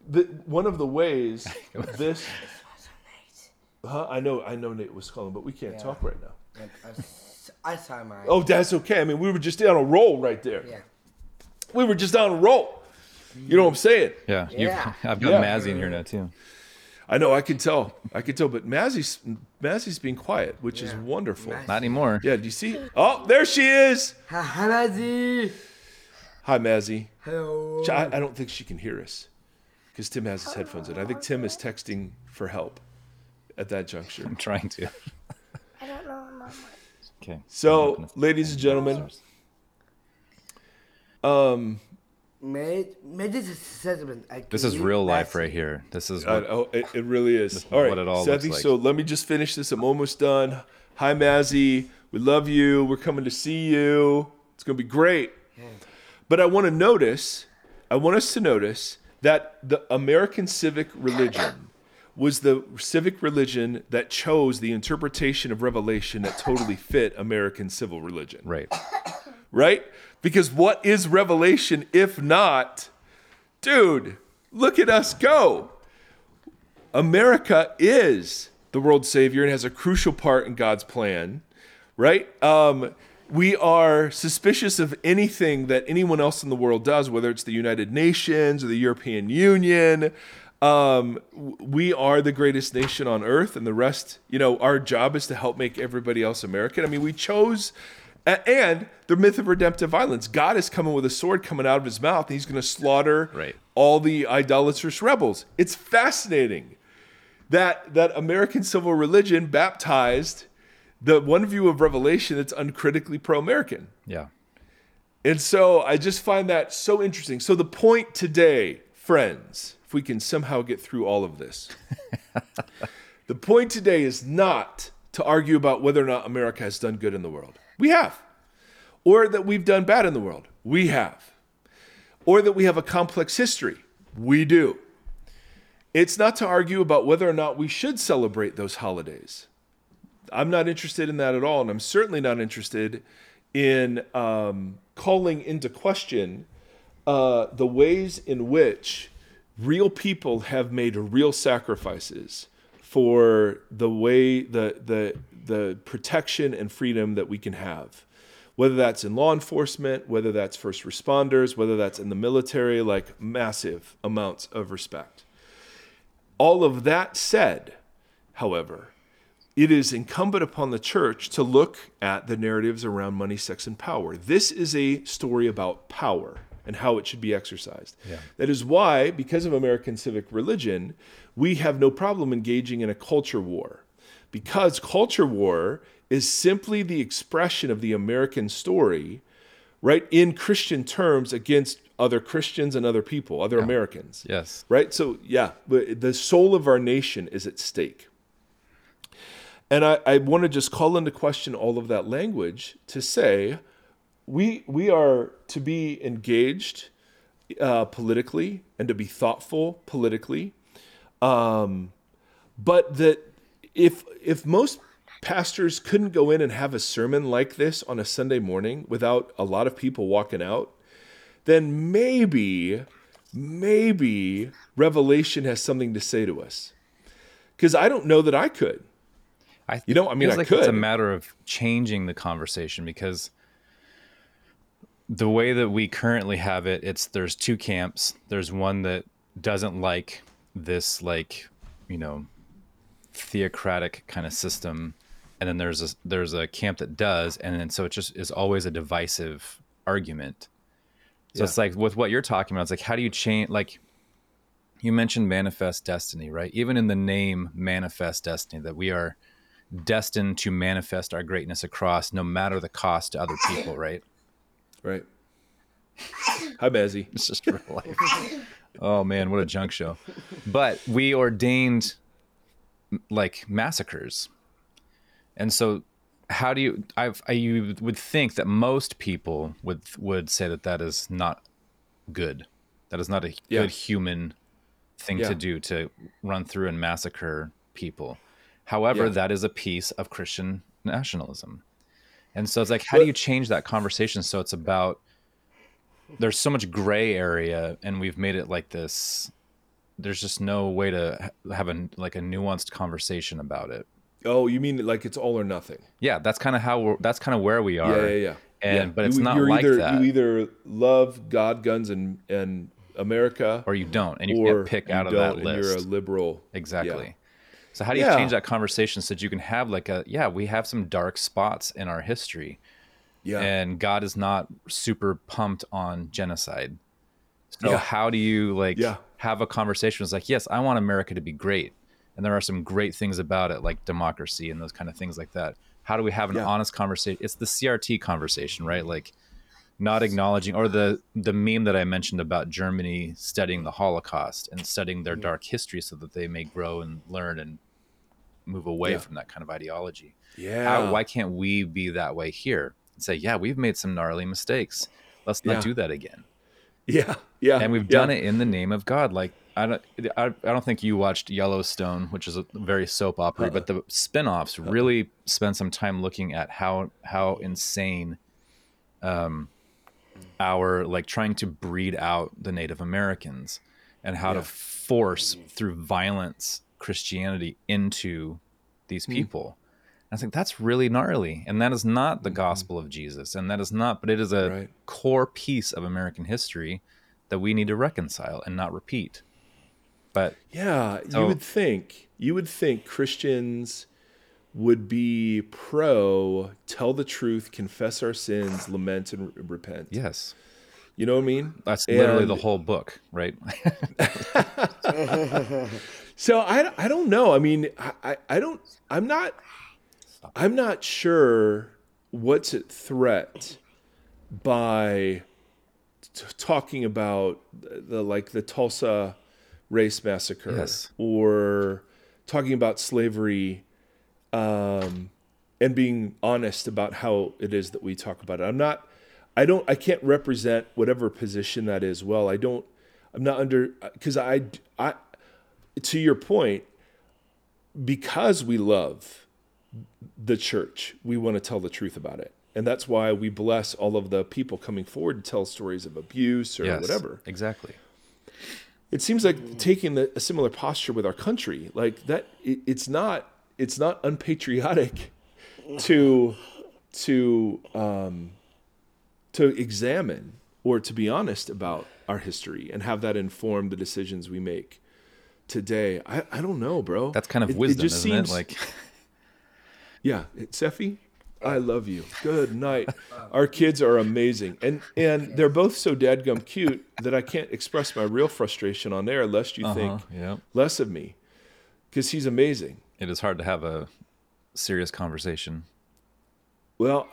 the, one of the ways this. Huh? I know, I know Nate was calling, but we can't talk right now. I saw mine. Oh, that's okay. I mean, we were just on a roll right there. Yeah. We were just on a roll. You know what I'm saying? Yeah. you've- Yeah. I've got Yeah. Mazzy in here now too. I know. I can tell. I can tell. But Mazzy's Mazzy's being quiet, which is Yeah. wonderful. Mazzy. Not anymore. Yeah. Do you see? Oh, there she is. Ha- Hanazi. Hi, Mazzy. Hello. I, I don't think she can hear us because Tim has his headphones in. I think Tim is texting for help at that juncture. I'm trying to. I don't know my. Okay. So, ladies and gentlemen, um, Made, made this assessment. This is real life right here. This is I, what, oh, it, it really is. is All right, what it all Sethy, looks like. so let me just finish this. I'm almost done. Hi, Mazzy. We love you. We're coming to see you. It's going to be great. But I want to notice, I want us to notice that the American civic religion was the civic religion that chose the interpretation of Revelation that totally fit American civil religion right. right? Because what is revelation if not, dude, look at us go. America is the world savior and has a crucial part in God's plan, right? Um, we are suspicious of anything that anyone else in the world does, whether it's the United Nations or the European Union. Um, we are the greatest nation on earth, and the rest, you know, our job is to help make everybody else American. I mean, we chose, and the myth of redemptive violence. God is coming with a sword coming out of his mouth, and he's going to slaughter Right. all the idolatrous rebels. It's fascinating that that American civil religion baptized the one view of Revelation that's uncritically pro-American. Yeah. And so I just find that so interesting. So the point today, friends, if we can somehow get through all of this, the point today is not to argue about whether or not America has done good in the world. We have. Or that we've done bad in the world. We have. Or that we have a complex history. We do. It's not to argue about whether or not we should celebrate those holidays. I'm not interested in that at all, and I'm certainly not interested in um, calling into question uh, the ways in which real people have made real sacrifices for the way the the the protection and freedom that we can have. Whether that's in law enforcement whether that's first responders whether that's in the military like massive amounts of respect. All of that said however it is incumbent upon the church to look at the narratives around money, sex, and power. This is a story about power and how it should be exercised. That is why, because of American civic religion, we have no problem engaging in a culture war. Because culture war is simply the expression of the American story, right, in Christian terms against other Christians and other people, other Americans Yes. right? So yeah, the soul of our nation is at stake. And I, I want to just call into question all of that language to say we we are to be engaged uh, politically and to be thoughtful politically, um, but that if if most pastors couldn't go in and have a sermon like this on a Sunday morning without a lot of people walking out, then maybe maybe Revelation has something to say to us. Because I don't know that I could. I, You know, I mean, I like it's a matter of changing the conversation because the way that we currently have it, it's there's two camps. There's one that doesn't like this, like you know, theocratic kind of system, and then there's a there's a camp that does, and then so it just is always a divisive argument. So it's like with what you're talking about, it's like how do you change like you mentioned manifest destiny, right? Even in the name manifest destiny, that we are destined to manifest our greatness across no matter the cost to other people, right? Right. Hi, Mazzy. It's just real life. oh man, what a junk show. But we ordained like massacres. And so how do you I've, I you would think that most people would would say that that is not good. That is not a Yeah. good human thing Yeah. to do to run through and massacre people. However, Yeah. that is a piece of Christian nationalism. And so it's like how do you change that conversation so it's about there's so much gray area and we've made it like this there's just no way to have a like a nuanced conversation about it. Oh, you mean like it's all or nothing? Yeah, that's kind of how we're, that's kind of where we are. Yeah, yeah, yeah. And Yeah. but it's You- not like either, that, You either love God, guns, and and America, or you don't, and you can't pick out of that list. You're a liberal. Exactly. So how do you Yeah. change that conversation so that you can have like a yeah, we have some dark spots in our history, Yeah. and God is not super pumped on genocide. So Yeah. how do you like Yeah. have a conversation? It's like yes, I want America to be great, and there are some great things about it, like democracy and those kind of things like that. How do we have an honest conversation? It's the CRT conversation, right? Like not acknowledging or the the meme that I mentioned about Germany studying the Holocaust and studying their dark history so that they may grow and learn and move away Yeah. from that kind of ideology. yeah. How, why can't we be that way here and say, yeah, we've made some gnarly mistakes. Let's not Yeah. do that again. yeah. Yeah. And we've yeah. done it in the name of God. Like I don't, I, I don't think you watched Yellowstone, which is a very soap opera, but the spin-offs really spend some time looking at how how insane um our like trying to breed out the Native Americans and how Yeah. to force through violence Christianity into these Hmm. people. And I think that's really gnarly. And that is not the gospel of Jesus. And that is not, but it is a Mm-hmm. Right. core piece of American history that we need to reconcile and not repeat. But Yeah, So- you would think you would think Christians would be pro tell the truth, confess our sins, lament and re- repent. yes, You know what I mean? that's literally the whole book, right? So I, I don't know. I mean, I, I, don't. I'm not. I'm not sure what's at threat by t- talking about the, the like the Tulsa race massacre Yes. or talking about slavery um, and being honest about how it is that we talk about it. I'm not. I don't. I can't represent whatever position that is well. I don't. I'm not under because I. I to your point, because we love the church, we want to tell the truth about it. And that's why we bless all of the people coming forward to tell stories of abuse or yes, whatever. Exactly. It seems like taking the, a similar posture with our country, like that. It, it's not. It's not unpatriotic to to um, to examine or to be honest about our history and have that inform the decisions we make today. I, I don't know, bro. That's kind of It- it wisdom, just isn't seems- it? Like, yeah, Seffi, I love you. Good night. Our kids are amazing, and and they're both so dadgum cute that I can't express my real frustration on air, lest you think uh-huh, yeah, less of me, because he's amazing. It is hard to have a serious conversation. Well,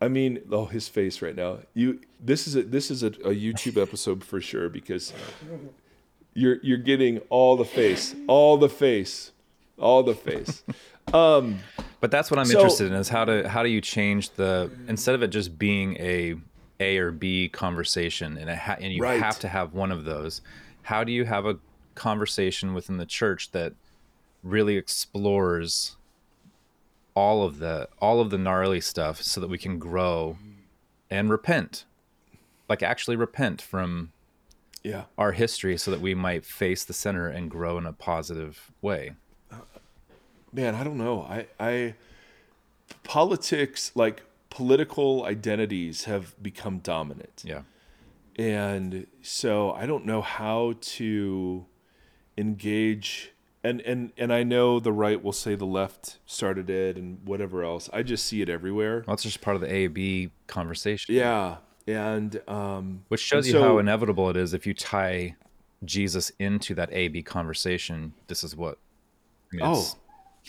I mean, oh, his face right now. You, this is a this is a, a YouTube episode for sure because you're you're getting all the face, all the face, all the face. Um, But that's what I'm So- interested in is how to how do you change the instead of it just being a A or B conversation and ha- and you Right. have to have one of those. How do you have a conversation within the church that really explores all of the all of the gnarly stuff so that we can grow and repent, like actually repent from yeah. our history so that we might face the center and grow in a positive way. man i don't know i i politics like political identities have become dominant Yeah. and so i don't know how to engage and and and i know the right will say the left started it and whatever else i just see it everywhere Well, that's just part of the A B conversation. yeah and um Which shows and you how inevitable it is if you tie Jesus into that A B conversation. This is what. I mean, oh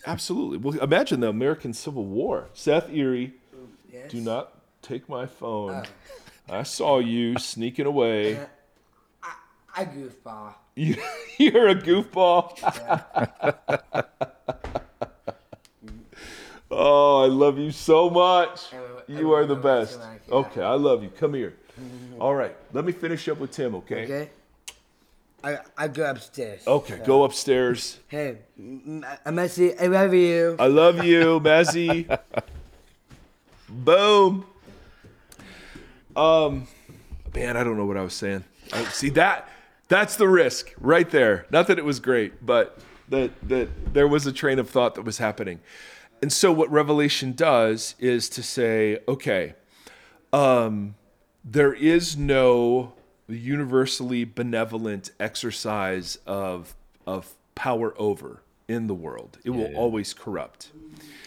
absolutely well imagine the american civil war Seth Erre Yes. Do not take my phone. I saw you sneaking away. I, I goofball. You, you're a goofball. Oh, I love you so much. You are the best. Okay, I love you. Come here. All right, let me finish up with Tim, okay? Okay. I I go upstairs. Okay, go upstairs. Hey, M- Mazzy, I love you. I love you, Mazzy. Boom. Um, man, I don't know what I was saying. I, see that? That's the risk right there. Not that it was great, but that that there was a train of thought that was happening. And so, what Revelation does is to say, okay, um, there is no universally benevolent exercise of of power over in the world. It will yeah. always corrupt.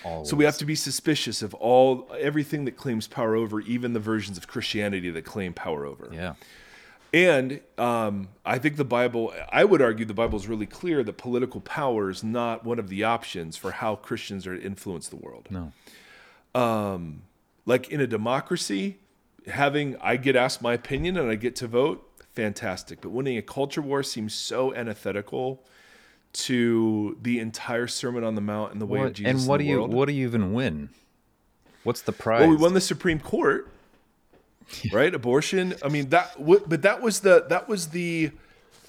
Always. So we have to be suspicious of all everything that claims power over, even the versions of Christianity that claim power over. Yeah. And um, I think the Bible, I would argue the Bible is really clear that political power is not one of the options for how Christians are to influence the world. No. Like in a democracy, having I get asked my opinion and I get to vote, fantastic. But winning a culture war seems so antithetical to the entire Sermon on the Mount and the way of Jesus. and what do you world. what do you even win? What's the prize? Well, we won the Supreme Court, right? Abortion. I mean that, w- but that was the that was the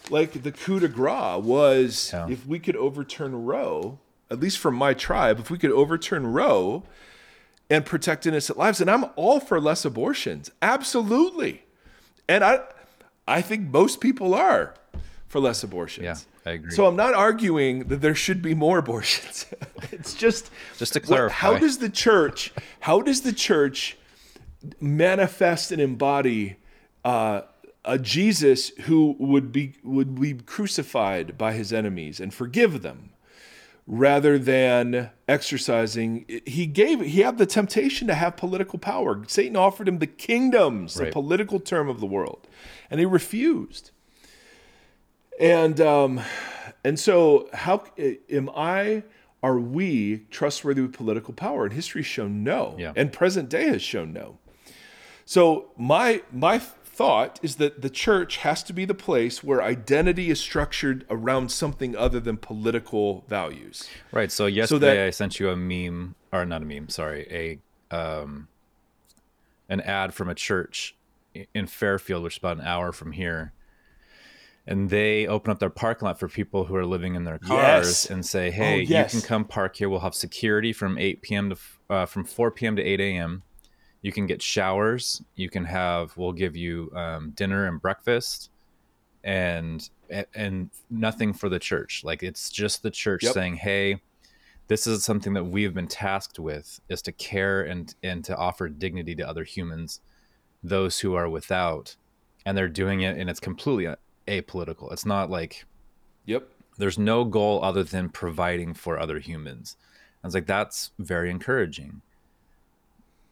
like the coup de grace was Yeah. if we could overturn Roe, at least from my tribe, if we could overturn Roe and protect innocent lives, and I'm all for less abortions, absolutely, and I I think most people are for less abortions. Yeah, I agree. So I'm not arguing that there should be more abortions. it's just Just to clarify. how does the church how does the church manifest and embody uh, a Jesus who would be would be crucified by his enemies and forgive them rather than exercising. He gave he had the temptation to have political power. Satan offered him the kingdoms the political term of the world and he refused. And um and so how am i are we trustworthy with political power? And history's shown no. Yeah. and present day has shown no so my my thought is that the church has to be the place where identity is structured around something other than political values. Right. So yesterday that- I sent you a meme, or not a meme. Sorry, a um, an ad from a church in Fairfield, which is about an hour from here, and they open up their parking lot for people who are living in their cars Yes. and say, "Hey, yes. you can come park here. We'll have security from 8 p.m. to uh, from 4 p.m. to 8 a.m. You can get showers. You can have. We'll give you um, dinner and breakfast." and and nothing for the church like it's just the church Yep. saying hey this is something that we have been tasked with is to care and and to offer dignity to other humans those who are without and they're doing it and it's completely apolitical it's not like Yep. there's no goal other than providing for other humans i was like that's very encouraging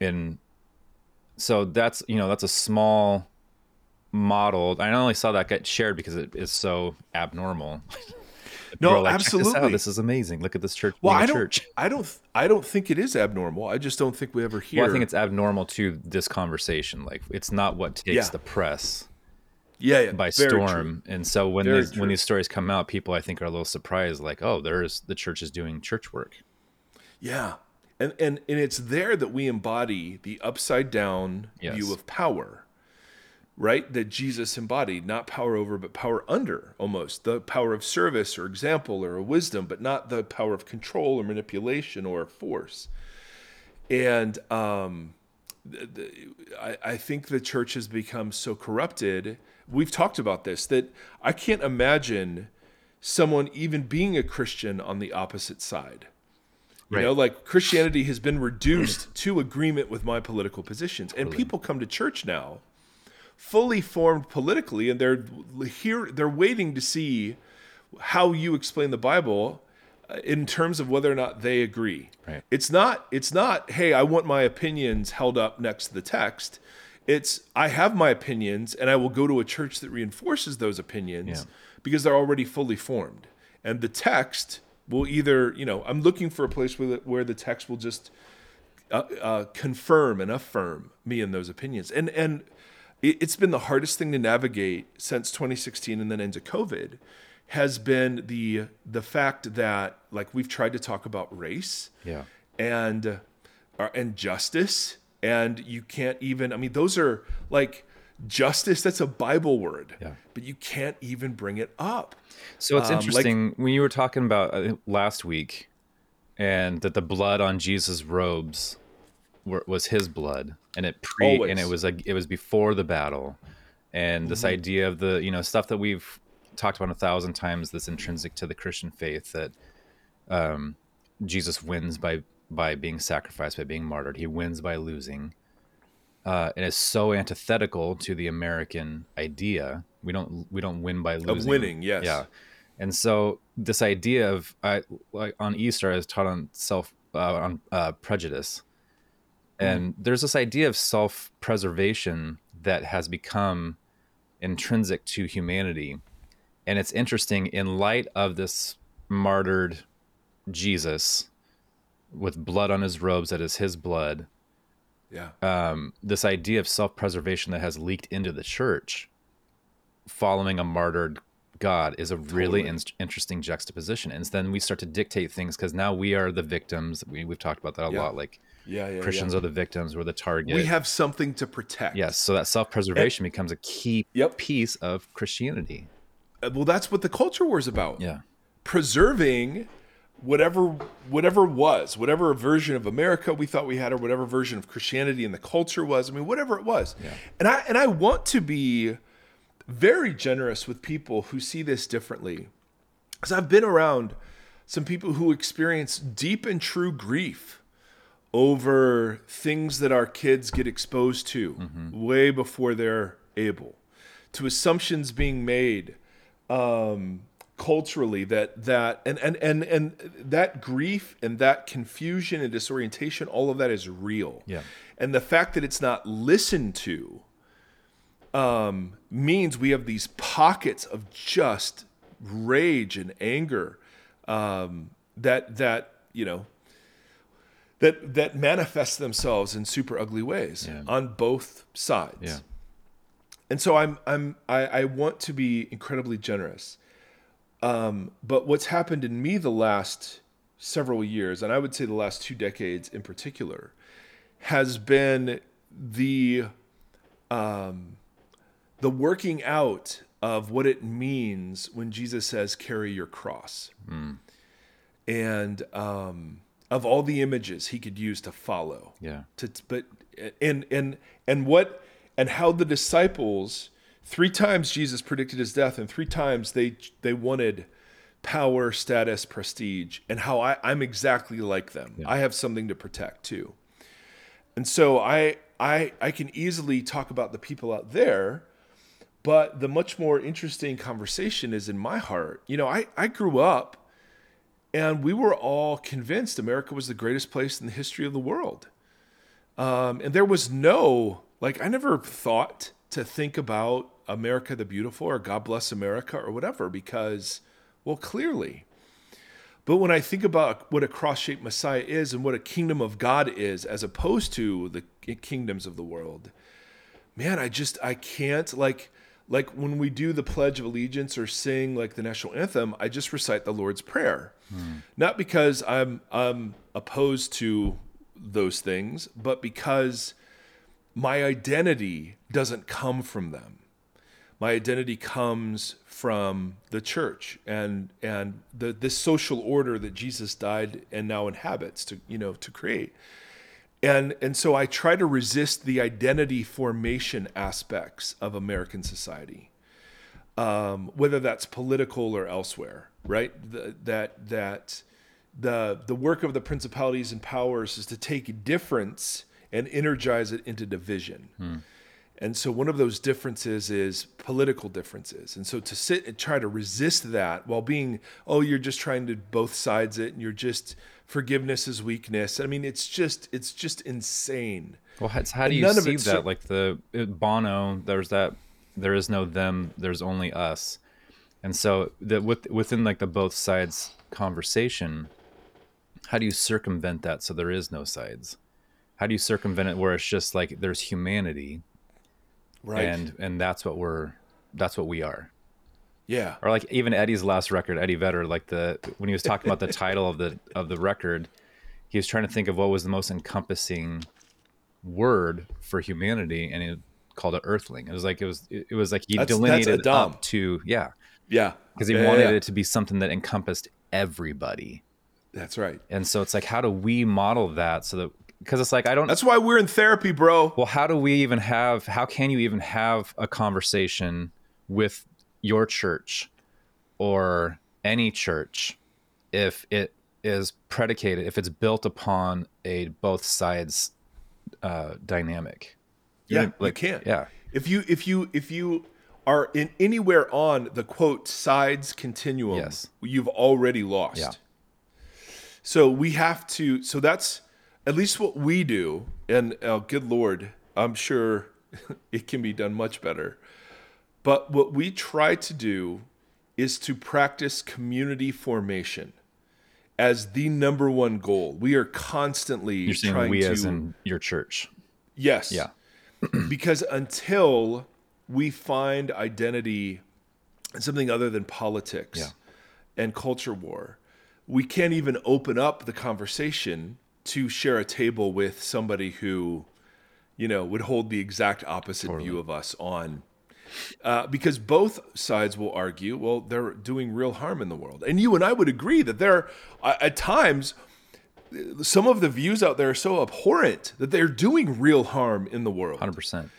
and so that's you know that's a small model i only saw that get shared because it is so abnormal No, like, "Check this, absolutely. this is amazing look at this church Well, I don't, church I don't, I don't think it is abnormal. I just don't think we ever hear. well i think it's abnormal to this conversation like it's not what takes Yeah. the press yeah, yeah by very true. storm and so when Very these, true. when these stories come out people i think are a little surprised like oh there's the church is doing church work Yeah, and and and it's there that we embody the upside down Yes. view of power, right? That Jesus embodied, not power over, but power under, almost the power of service or example or wisdom, but not the power of control or manipulation or force. And um, the, the, I, I think the church has become so corrupted. We've talked about this that I can't imagine someone even being a Christian on the opposite side. You Right. know, like Christianity has been reduced to agreement with my political positions, and people come to church now fully formed politically, and they're here. They're waiting to see how you explain the Bible uh, in terms of whether or not they agree. Right. It's not. It's not. Hey, I want my opinions held up next to the text. It's I have my opinions, and I will go to a church that reinforces those opinions Yeah. because they're already fully formed, and the text will either you know I'm looking for a place where the, where the text will just uh, uh, confirm and affirm me in those opinions. And and it, it's been the hardest thing to navigate since 2016 and then into COVID has been the the fact that like we've tried to talk about race yeah and uh, and justice and you can't even i mean those are like justice that's a bible word Yeah. but you can't even bring it up So it's Um, like- interesting when you were talking about uh, last week, and that the blood on Jesus' robes were, was his blood, and it pre and it was like it was before the battle, and this Mm-hmm. idea of the you know stuff that we've talked about a thousand times that's intrinsic to the Christian faith that um, Jesus wins by by being sacrificed by being martyred. He wins by losing. Uh, and it's so antithetical to the American idea. We don't we don't win by losing. winning, yes. Yeah. And so this idea of I like on Easter I was taught on self uh, on uh, prejudice, and there's this idea of self preservation that has become intrinsic to humanity, and it's interesting in light of this martyred Jesus with blood on his robes that is his blood yeah. Um, this idea of self-preservation that has leaked into the church following a martyred god is a really in- interesting juxtaposition. And then we start to dictate things because now we are the victims. We, we've talked about that a Yeah. lot like yeah yeah christians yeah. are the victims we're the target. We have something to protect. Yes so that self-preservation becomes a key Yep. piece of christianity. Uh, well that's what the culture war is about. Yeah. Preserving whatever whatever was whatever version of america we thought we had or whatever version of christianity and the culture was i mean whatever it was. And i and i want to be very generous with people who see this differently. Because i've been around some people who experience deep and true grief over things that our kids get exposed to way before they're able to assumptions being made um, culturally that that and, and and and that grief and that confusion and disorientation all of that is real Yeah. and the fact that it's not listened to um, means we have these pockets of just rage and anger um, that that you know that that manifest themselves in super ugly ways Yeah. on both sides yeah and so I'm I'm I, I want to be incredibly generous. Um, but what's happened in me the last several years, and I would say the last two decades in particular, has been the um, the working out of what it means when Jesus says, "Carry your cross," and um, of all the images he could use to follow. Yeah. To but and and and what and how the disciples three times Jesus predicted his death and three times they they wanted power status prestige and how I, I'm exactly like them. I have something to protect too. And so I I I can easily talk about the people out there but the much more interesting conversation is in my heart. You know I I grew up and we were all convinced America was the greatest place in the history of the world. Um, and there was no like I never thought to think about America the Beautiful or God Bless America or whatever because, well, clearly. But when I think about what a cross-shaped Messiah is and what a kingdom of God is, as opposed to the kingdoms of the world, man, I just I can't like like when we do the Pledge of Allegiance or sing like the national anthem, I just recite the Lord's Prayer, hmm. not because I'm I'm opposed to those things, but because my identity doesn't come from them. My identity comes from the church and and the this social order that Jesus died and now inhabits to you know to create. And and so I try to resist the identity formation aspects of American society, um, whether that's political or elsewhere. Right? The, that that the the work of the principalities and powers is to take difference and energize it into division. And so one of those differences is political differences. And so to sit and try to resist that while being, oh, you're just trying to both sides it and you're just forgiveness is weakness. I mean, it's just it's just insane. Well, how, how do And you see that? so- like the Bono, there's that. There is no them. There's only us, and so that with, within like the both sides conversation, how do you circumvent that so there is no sides? How do you circumvent it where it's just like there's humanity, Right. and and that's what we're that's what we are. yeah. Or like even Eddie's last record, Eddie Vedder, like the when he was talking about the title of the of the record, he was trying to think of what was the most encompassing word for humanity, and he called it Earthling. It was like it was it, was like he That's- that's delineated Adam. up to yeah, Yeah. because he Yeah, wanted yeah. it to be something that encompassed everybody. That's right. And so it's like, how do we model that so that because it's like I don't That's why we're in therapy, bro. well, how do we even have, how can you even have a conversation with your church or any church if it is predicated, if it's built upon a both sides uh, dynamic? You Yeah, know, you can't. Yeah. If you if you if you are in anywhere on the quote sides continuum, Yes. you've already lost. Yeah. So we have to. So that's at least what we do. And uh, good lord, I'm sure it can be done much better. But what we try to do is to practice community formation as the number one goal. We are constantly You're saying trying we to as in your church. Yes. Yeah. because until we find identity in something other than politics Yeah. and culture war, we can't even open up the conversation to share a table with somebody who, you know, would hold the exact opposite view of us on. Uh, because both sides will argue, well, they're doing real harm in the world. And you and I would agree that there, uh, at times, some of the views out there are so abhorrent that they're doing real harm in the world. 100%.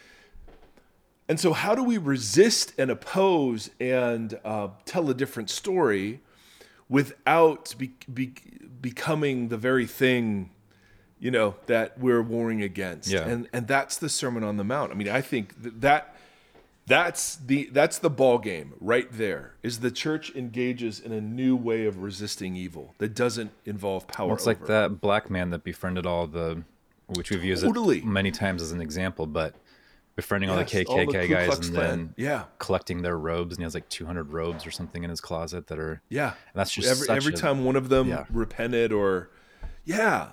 And so, how do we resist and oppose and uh, tell a different story without be, be, becoming the very thing, you know, that we're warring against? Yeah. And and that's the Sermon on the Mount. I mean, I think that, that that's the that's the ball game right there. Is the church engages in a new way of resisting evil that doesn't involve power. Well, it's like that black man that befriended all the, which we've used Totally. it many times as an example, but befriending all the Yes, all the KKK guys and then Yeah. collecting their robes, and he has like 200 robes or something in his closet that are Yeah, And that's just every such every a- time one of them yeah. repented or, yeah,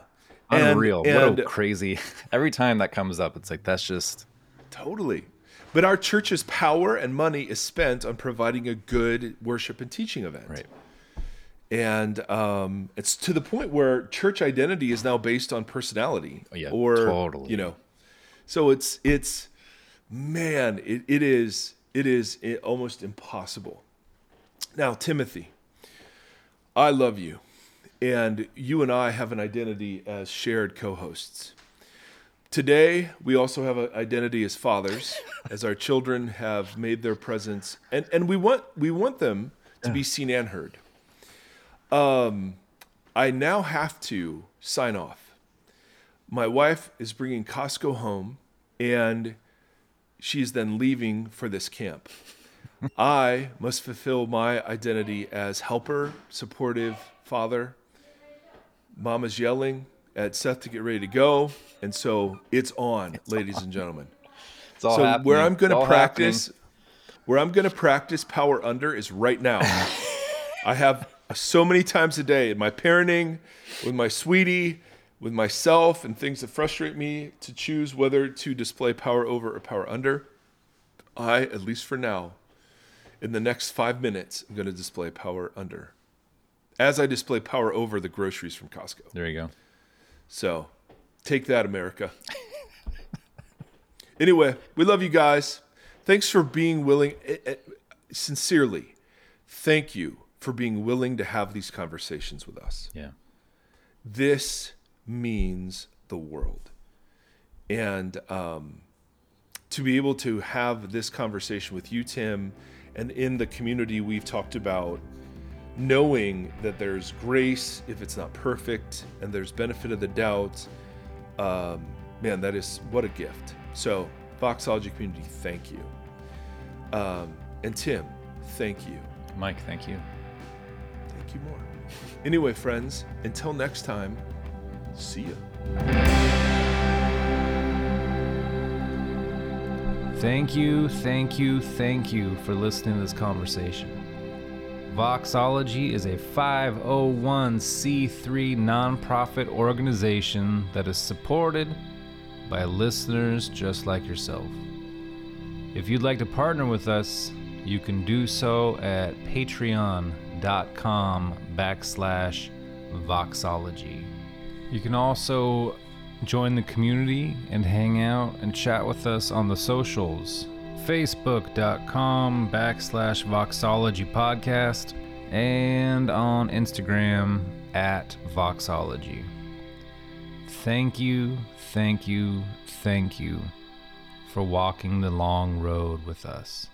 unreal. And, what a crazy! Every time that comes up, it's like that's just totally. But our church's power and money is spent on providing a good worship and teaching event. right. And um, it's to the point where church identity is now based on personality. Oh, yeah, or totally. you know, so it's it's man, it, it is it is almost impossible. Now, Timothy, I love you, and you and I have an identity as shared co-hosts. Today, we also have an identity as fathers, as our children have made their presence, and, and we want we want them to be seen and heard. Um, I now have to sign off. My wife is bringing Costco home, and she's then leaving for this camp. I must fulfill my identity as helper, supportive father. Mama's yelling at Seth to get ready to go, and so it's on, ladies and gentlemen. It's all So happening. where I'm going to practice, where I'm going to practice power under is right now. I have so many times a day in my parenting, with my sweetie, with myself, and things that frustrate me to choose whether to display power over or power under. I, at least for now, in the next five minutes, I'm going to display power under, as I display power over the groceries from Costco. There you go. So take that, America. anyway, we love you guys. Thanks for being willing, eh, eh, sincerely, thank you for being willing to have these conversations with us. Yeah. This means the world. And um, to be able to have this conversation with you, Tim, and in the community we've talked about, knowing that there's grace if it's not perfect and there's benefit of the doubt, um, man, that is what a gift. So, Voxology community, thank you. Um, and Tim, thank you. Mike, thank you. Thank you more. Anyway, friends, until next time, see ya. Thank you, thank you, thank you for listening to this conversation. Voxology is a 501c3 nonprofit organization that is supported by listeners just like yourself. If you'd like to partner with us, you can do so at patreon.com backslash voxology. You can also join the community and hang out and chat with us on the socials. Facebook.com backslash Voxology Podcast and on Instagram at Voxology. Thank you, thank you, thank you for walking the long road with us.